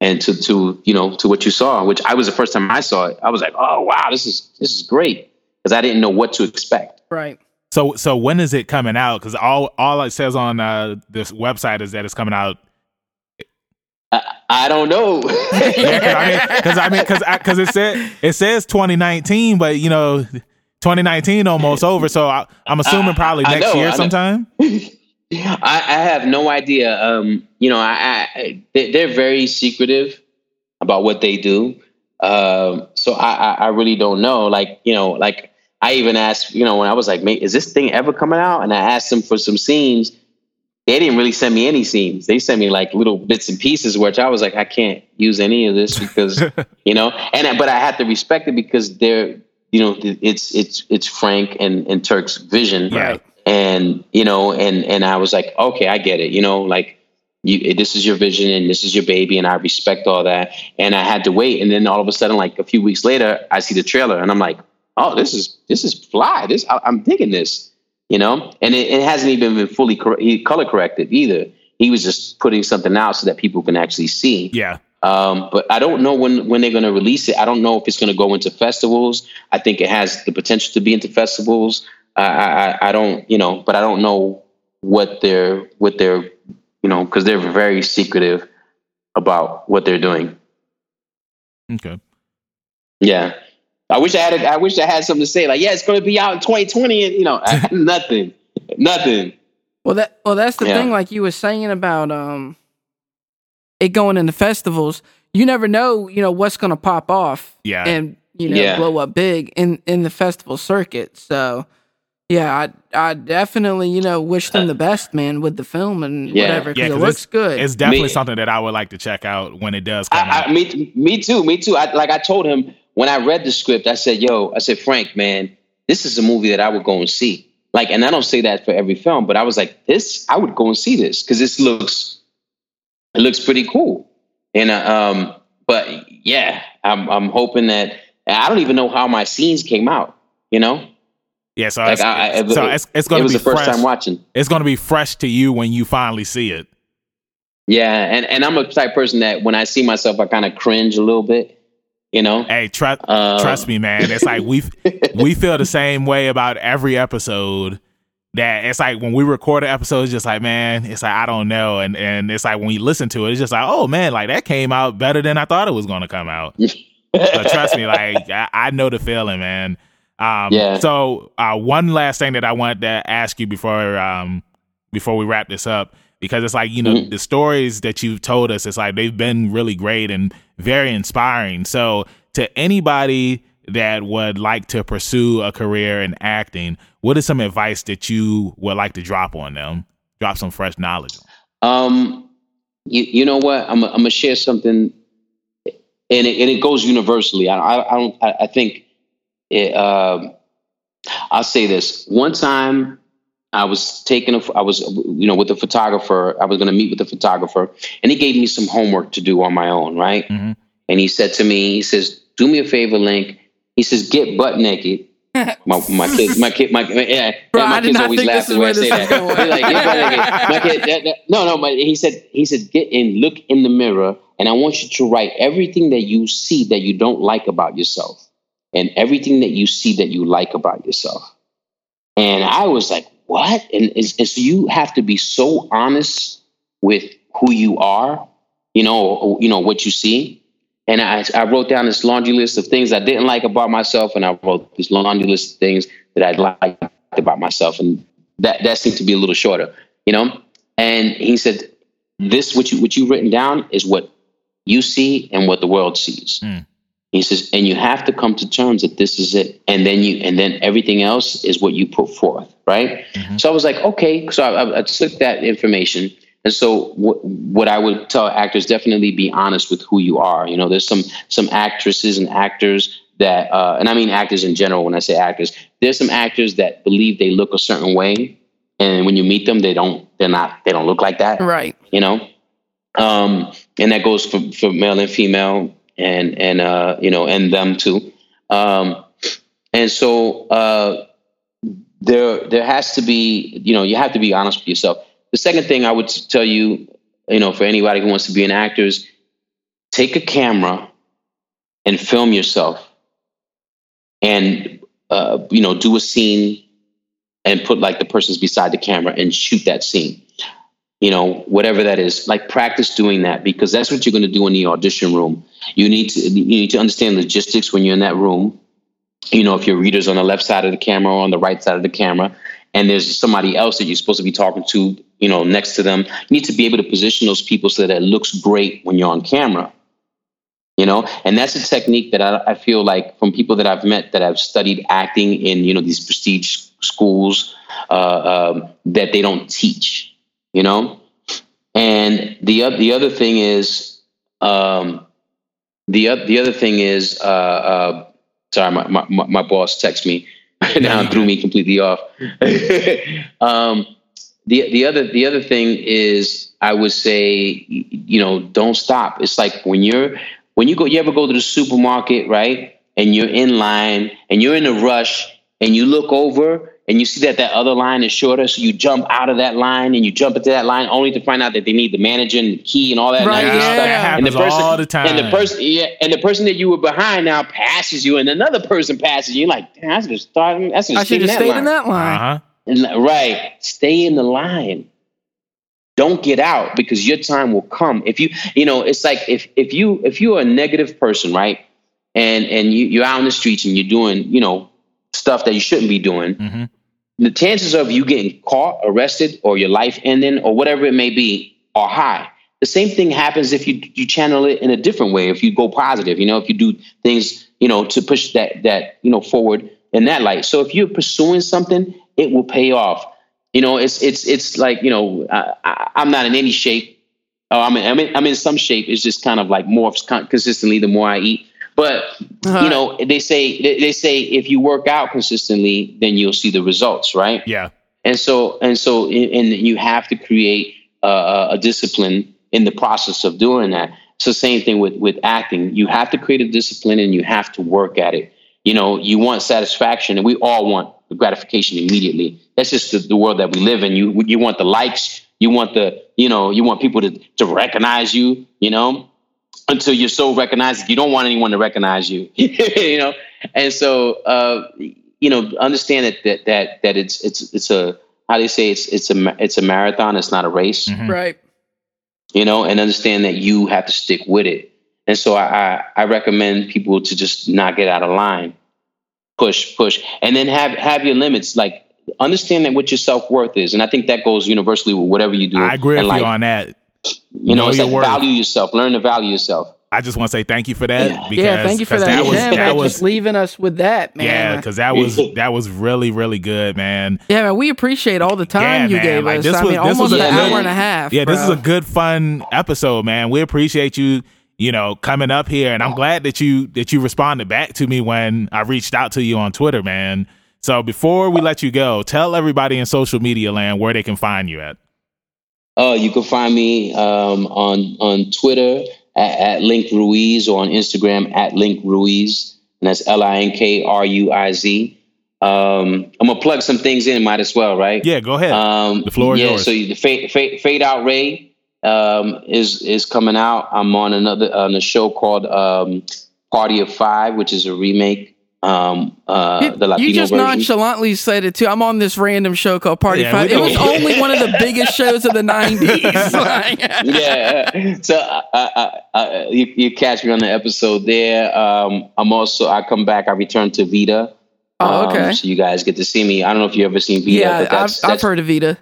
And to to you know to what you saw, which I was the first time I saw it, I was like, oh wow, this is this is great because I didn't know what to expect. Right. So so when is it coming out? Because all all it says on uh, this website is that it's coming out. I, I don't know. yeah, because I mean, because I mean, because it said it says 2019, but you know, 2019 almost over. So I, am assuming probably I, next know, year sometime. I, I, have no idea. Um, you know, I, I, they're very secretive about what they do. Um, so I, I really don't know. Like you know, like I even asked, you know, when I was like, "Is this thing ever coming out?" And I asked them for some scenes. They didn't really send me any scenes. They sent me like little bits and pieces, which I was like, I can't use any of this because, you know. And but I have to respect it because they're, you know, it's it's it's Frank and and Turk's vision, right? And you know, and and I was like, okay, I get it. You know, like you, this is your vision and this is your baby and i respect all that and i had to wait and then all of a sudden like a few weeks later i see the trailer and i'm like oh this is this is fly this I, am digging this you know and it, it hasn't even been fully cor- color corrected either he was just putting something out so that people can actually see yeah um, but I don't know when when they're going to release it. I don't know if it's going to go into festivals. I think it has the potential to be into festivals. I, I, I don't, you know, but I don't know what they're what they're you know because they're very secretive about what they're doing. Okay. Yeah. I wish I had a, I wish I had something to say like yeah it's going to be out in 2020 and you know nothing nothing. Well that well that's the yeah. thing like you were saying about um it going into festivals you never know you know what's going to pop off yeah and you know yeah. blow up big in in the festival circuit so yeah, I I definitely you know wish them the best, man, with the film and yeah. whatever because yeah, it looks good. It's definitely me, something that I would like to check out when it does come I, out. I, me, me too, me too. I, like I told him when I read the script, I said, "Yo," I said, "Frank, man, this is a movie that I would go and see." Like, and I don't say that for every film, but I was like, "This, I would go and see this because this looks, it looks pretty cool." And uh, um, but yeah, I'm I'm hoping that I don't even know how my scenes came out. You know, yeah, so, like it's, I, so it's, it's going to be the first fresh. time watching. It's going to be fresh to you when you finally see it. Yeah, and, and I'm a type person that when I see myself, I kind of cringe a little bit. You know. Hey, trust uh, trust me, man. It's like we we feel the same way about every episode. That it's like when we record an episode, it's just like, man, it's like I don't know, and and it's like when you listen to it, it's just like, oh man, like that came out better than I thought it was going to come out. but trust me, like I, I know the feeling, man. Um, yeah. So uh, one last thing that I wanted to ask you before um, before we wrap this up, because it's like you know mm-hmm. the stories that you've told us, it's like they've been really great and very inspiring. So to anybody that would like to pursue a career in acting, what is some advice that you would like to drop on them? Drop some fresh knowledge. Um, you, you know what? I'm, I'm gonna share something, and it, and it goes universally. I, I, I don't. I, I think it, uh, I'll say this. One time I was taking a, I was, you know, with the photographer, I was going to meet with the photographer and he gave me some homework to do on my own. Right. Mm-hmm. And he said to me, he says, do me a favor, Link. He says, get butt naked. my my kid my kid my yeah, Bro, my kids always laugh when I say that. like, my kid, that, that, no no but he said he said get in look in the mirror and I want you to write everything that you see that you don't like about yourself and everything that you see that you like about yourself. And I was like, what? And is, is you have to be so honest with who you are, you know, you know, what you see. And I, I wrote down this laundry list of things I didn't like about myself, and I wrote this laundry list of things that I liked about myself. And that, that seemed to be a little shorter, you know? And he said, This what you what you written down is what you see and what the world sees. Mm. He says, and you have to come to terms that this is it, and then you, and then everything else is what you put forth, right? Mm-hmm. So I was like, okay. So I, I, took that information, and so what, what I would tell actors definitely be honest with who you are. You know, there's some some actresses and actors that, uh, and I mean actors in general. When I say actors, there's some actors that believe they look a certain way, and when you meet them, they don't. They're not. They don't look like that. Right. You know. Um, and that goes for, for male and female and and uh, you know and them too. Um, and so uh, there there has to be you know you have to be honest with yourself. The second thing I would tell you, you know, for anybody who wants to be an actor is take a camera and film yourself, and uh, you know do a scene and put like the person's beside the camera and shoot that scene you know, whatever that is, like practice doing that because that's what you're going to do in the audition room. You need to you need to understand logistics when you're in that room. You know, if your reader's on the left side of the camera or on the right side of the camera, and there's somebody else that you're supposed to be talking to, you know, next to them, you need to be able to position those people so that it looks great when you're on camera. You know, and that's a technique that I, I feel like from people that I've met that have studied acting in you know these prestige schools uh, um, that they don't teach you know. And the the other thing is, um, the the other thing is, uh, uh, sorry, my, my my boss texted me now threw me completely off. um, the the other the other thing is, I would say, you know, don't stop. It's like when you're when you go, you ever go to the supermarket, right? And you're in line and you're in a rush and you look over and you see that that other line is shorter, so you jump out of that line and you jump into that line only to find out that they need the manager and the key and all that. Right, yeah, stuff. that and the person, all the time. And the person, yeah, and the person that you were behind now passes you, and another person passes you. You're like, damn, I should have started. I should have stayed, in that line. Uh-huh. Right. Stay in the line. Don't get out because your time will come. If you, you know, it's like if if you if you're a negative person, right, and and you, you're out in the streets and you're doing, you know, stuff that you shouldn't be doing, mm-hmm. The chances of you getting caught, arrested, or your life ending, or whatever it may be, are high. The same thing happens if you you channel it in a different way. If you go positive, you know, if you do things, you know, to push that that you know forward in that light. So if you're pursuing something, it will pay off. You know, it's it's it's like you know, I, am not in any shape. Oh, I'm in, I'm in I'm in some shape. It's just kind of like morphs consistently the more I eat. But uh-huh. you know, they say they say if you work out consistently, then you'll see the results, right? Yeah. And so and so and you have to create a, a discipline in the process of doing that. It's the same thing with with acting. You have to create a discipline and you have to work at it. You know, you want satisfaction, and we all want the gratification immediately. That's just the, the world that we live in. You you want the likes, you want the you know you want people to to recognize you. You know, until you're so recognized, you don't want anyone to recognize you. you know, and so uh, you know understand that that that that it's it's it's a how do you say it's it's a it's a marathon. It's not a race, mm-hmm. right? You know, and understand that you have to stick with it. And so I, I, I recommend people to just not get out of line push, push, and then have have your limits. Like understand that what your self worth is, and I think that goes universally with whatever you do. I agree with life. you on that. You know, know it's like worth. value yourself. Learn to value yourself. I just want to say thank you for that. Yeah, because, yeah thank you for that. That was, that was just leaving us with that, man. Yeah, because that was that was really really good, man. Yeah, man, we appreciate all the time yeah, you man. gave like, us. This I was, mean, almost an hour and a half. Yeah, bro. this is a good fun episode, man. We appreciate you you know, coming up here. And I'm glad that you that you responded back to me when I reached out to you on Twitter, man. So before we let you go, tell everybody in social media land where they can find you at. Oh, you can find me um, on on Twitter at, at Link Ruiz or on Instagram at Link Ruiz, and that's L I N K R U I Z. Um, I'm gonna plug some things in, might as well, right? Yeah, go ahead. Um, the floor is yeah, yours. So the fade, fade, fade out Ray um, is is coming out. I'm on another on a show called um, Party of Five, which is a remake. Um, uh, the Latino you just version. nonchalantly said it too. I'm on this random show called Party yeah, Five. It was only one of the biggest shows of the '90s. yeah, so I, I, I, you, you, catch me on the episode there. Um, I'm also I come back. I return to Vida. Oh, okay. Um, so you guys get to see me. I don't know if you ever seen Vida. Yeah, that's, I've, that's, I've heard of Vida.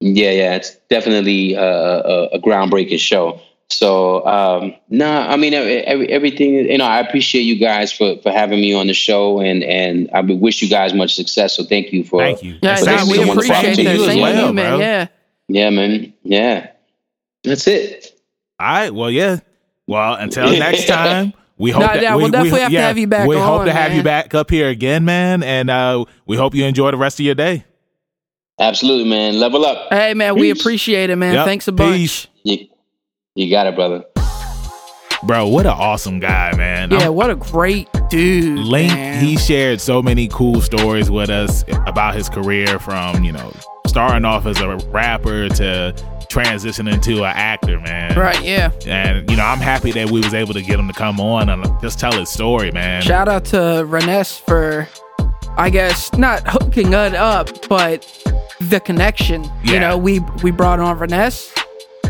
Yeah, yeah, it's definitely a, a, a groundbreaking show. So, um, no, nah, I mean, every, everything, you know, I appreciate you guys for, for having me on the show and, and I wish you guys much success. So thank you for, thank you. Yeah, nah, we appreciate that. Same well, you, man. Yeah. Yeah, man. Yeah. That's it. All right. Well, yeah. Well, until next time. We hope nah, that yeah, we, we'll definitely we, have yeah, to have you back. We on, hope to man. have you back up here again, man, and uh, we hope you enjoy the rest of your day. Absolutely, man. Level up. Hey, man, Peace. we appreciate it, man. Yep. Thanks a bunch. You, you got it, brother. Bro, what an awesome guy, man. Yeah, I'm, what a great dude. Link, man. he shared so many cool stories with us about his career from, you know, starting off as a rapper to transitioning to an actor, man. Right, yeah. And, you know, I'm happy that we was able to get him to come on and just tell his story, man. Shout out to Renes for I guess not hooking it up, but the connection. Yeah. You know, we we brought on Vanessa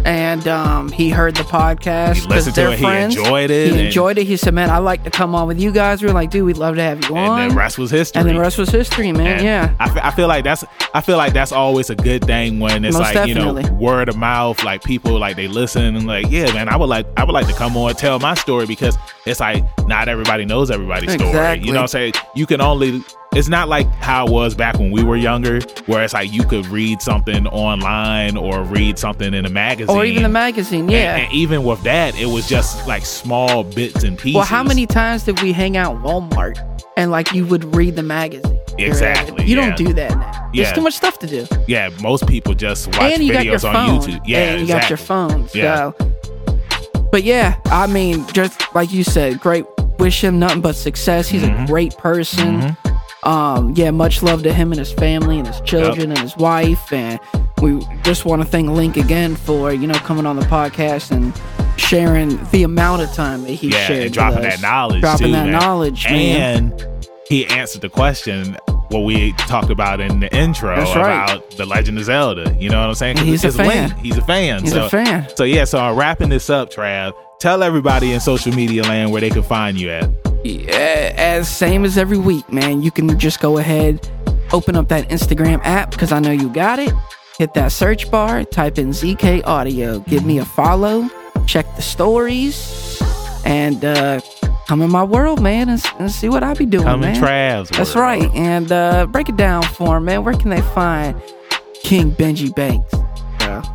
and um, he heard the podcast. He listened to it. Friends. He enjoyed it. He enjoyed it. He said, "Man, I'd like to come on with you guys." We are like, "Dude, we'd love to have you on." And the rest was history. And the rest was history, man. And yeah. I, f- I feel like that's I feel like that's always a good thing when it's Most like definitely. you know word of mouth, like people like they listen and like, yeah, man, I would like I would like to come on and tell my story because it's like not everybody knows everybody's exactly. story. You know what I'm saying? You can only it's not like how it was back when we were younger, where it's like you could read something online or read something in a magazine, or even a magazine. Yeah, and, and even with that, it was just like small bits and pieces. Well, how many times did we hang out Walmart and like you would read the magazine? Exactly. You yeah. don't do that now. Yeah. There's too much stuff to do. Yeah, most people just watch and you videos got your phone. on YouTube. Yeah, and you exactly. got your phone. Yeah. But yeah, I mean, just like you said, great. Wish him nothing but success. He's mm-hmm. a great person. Mm-hmm um, yeah, much love to him and his family and his children yep. and his wife. And we just want to thank Link again for, you know, coming on the podcast and sharing the amount of time that he yeah, shared. And dropping that knowledge. Dropping too, that man. knowledge, man. And he answered the question what we talked about in the intro That's right. about the Legend of Zelda. You know what I'm saying? He's a fan. Link. He's a fan. He's so, a fan. So yeah, so I'm wrapping this up, Trav. Tell everybody in social media land where they can find you at. Yeah, as same as every week, man. You can just go ahead, open up that Instagram app because I know you got it. Hit that search bar, type in ZK Audio, give me a follow, check the stories, and uh, come in my world, man, and, and see what I be doing, Come in man. Trav's That's world. right, and uh, break it down for 'em, man. Where can they find King Benji Banks?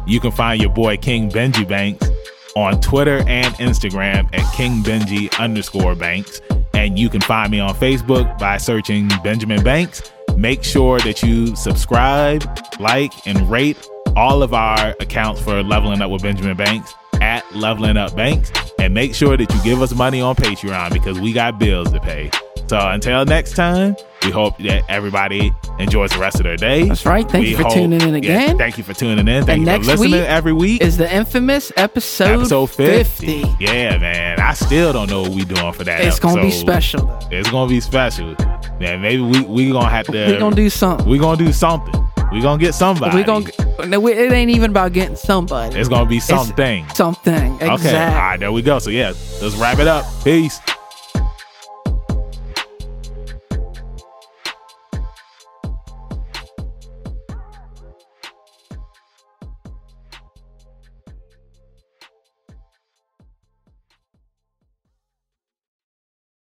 You can find your boy King Benji Banks on Twitter and Instagram at King Benji underscore Banks. And you can find me on Facebook by searching Benjamin Banks. Make sure that you subscribe, like, and rate all of our accounts for Leveling Up with Benjamin Banks at Leveling Up Banks. And make sure that you give us money on Patreon because we got bills to pay. So until next time, we hope that everybody enjoys the rest of their day. That's right. Thank you for tuning in yeah, again. thank you for tuning in. Thank And you next for listening week every week. Is the infamous episode, episode 50. 50. Yeah, man. I still don't know what we doing for that. It's gonna be special. It's gonna be special. Man, maybe we we gonna have to. We're gonna do something. We gonna do something. We gonna get somebody. We're gonna. No, it ain't even about getting somebody. It's gonna be something. Something. Exactly. Okay. All right. There we go. So yeah, let's wrap it up. Peace.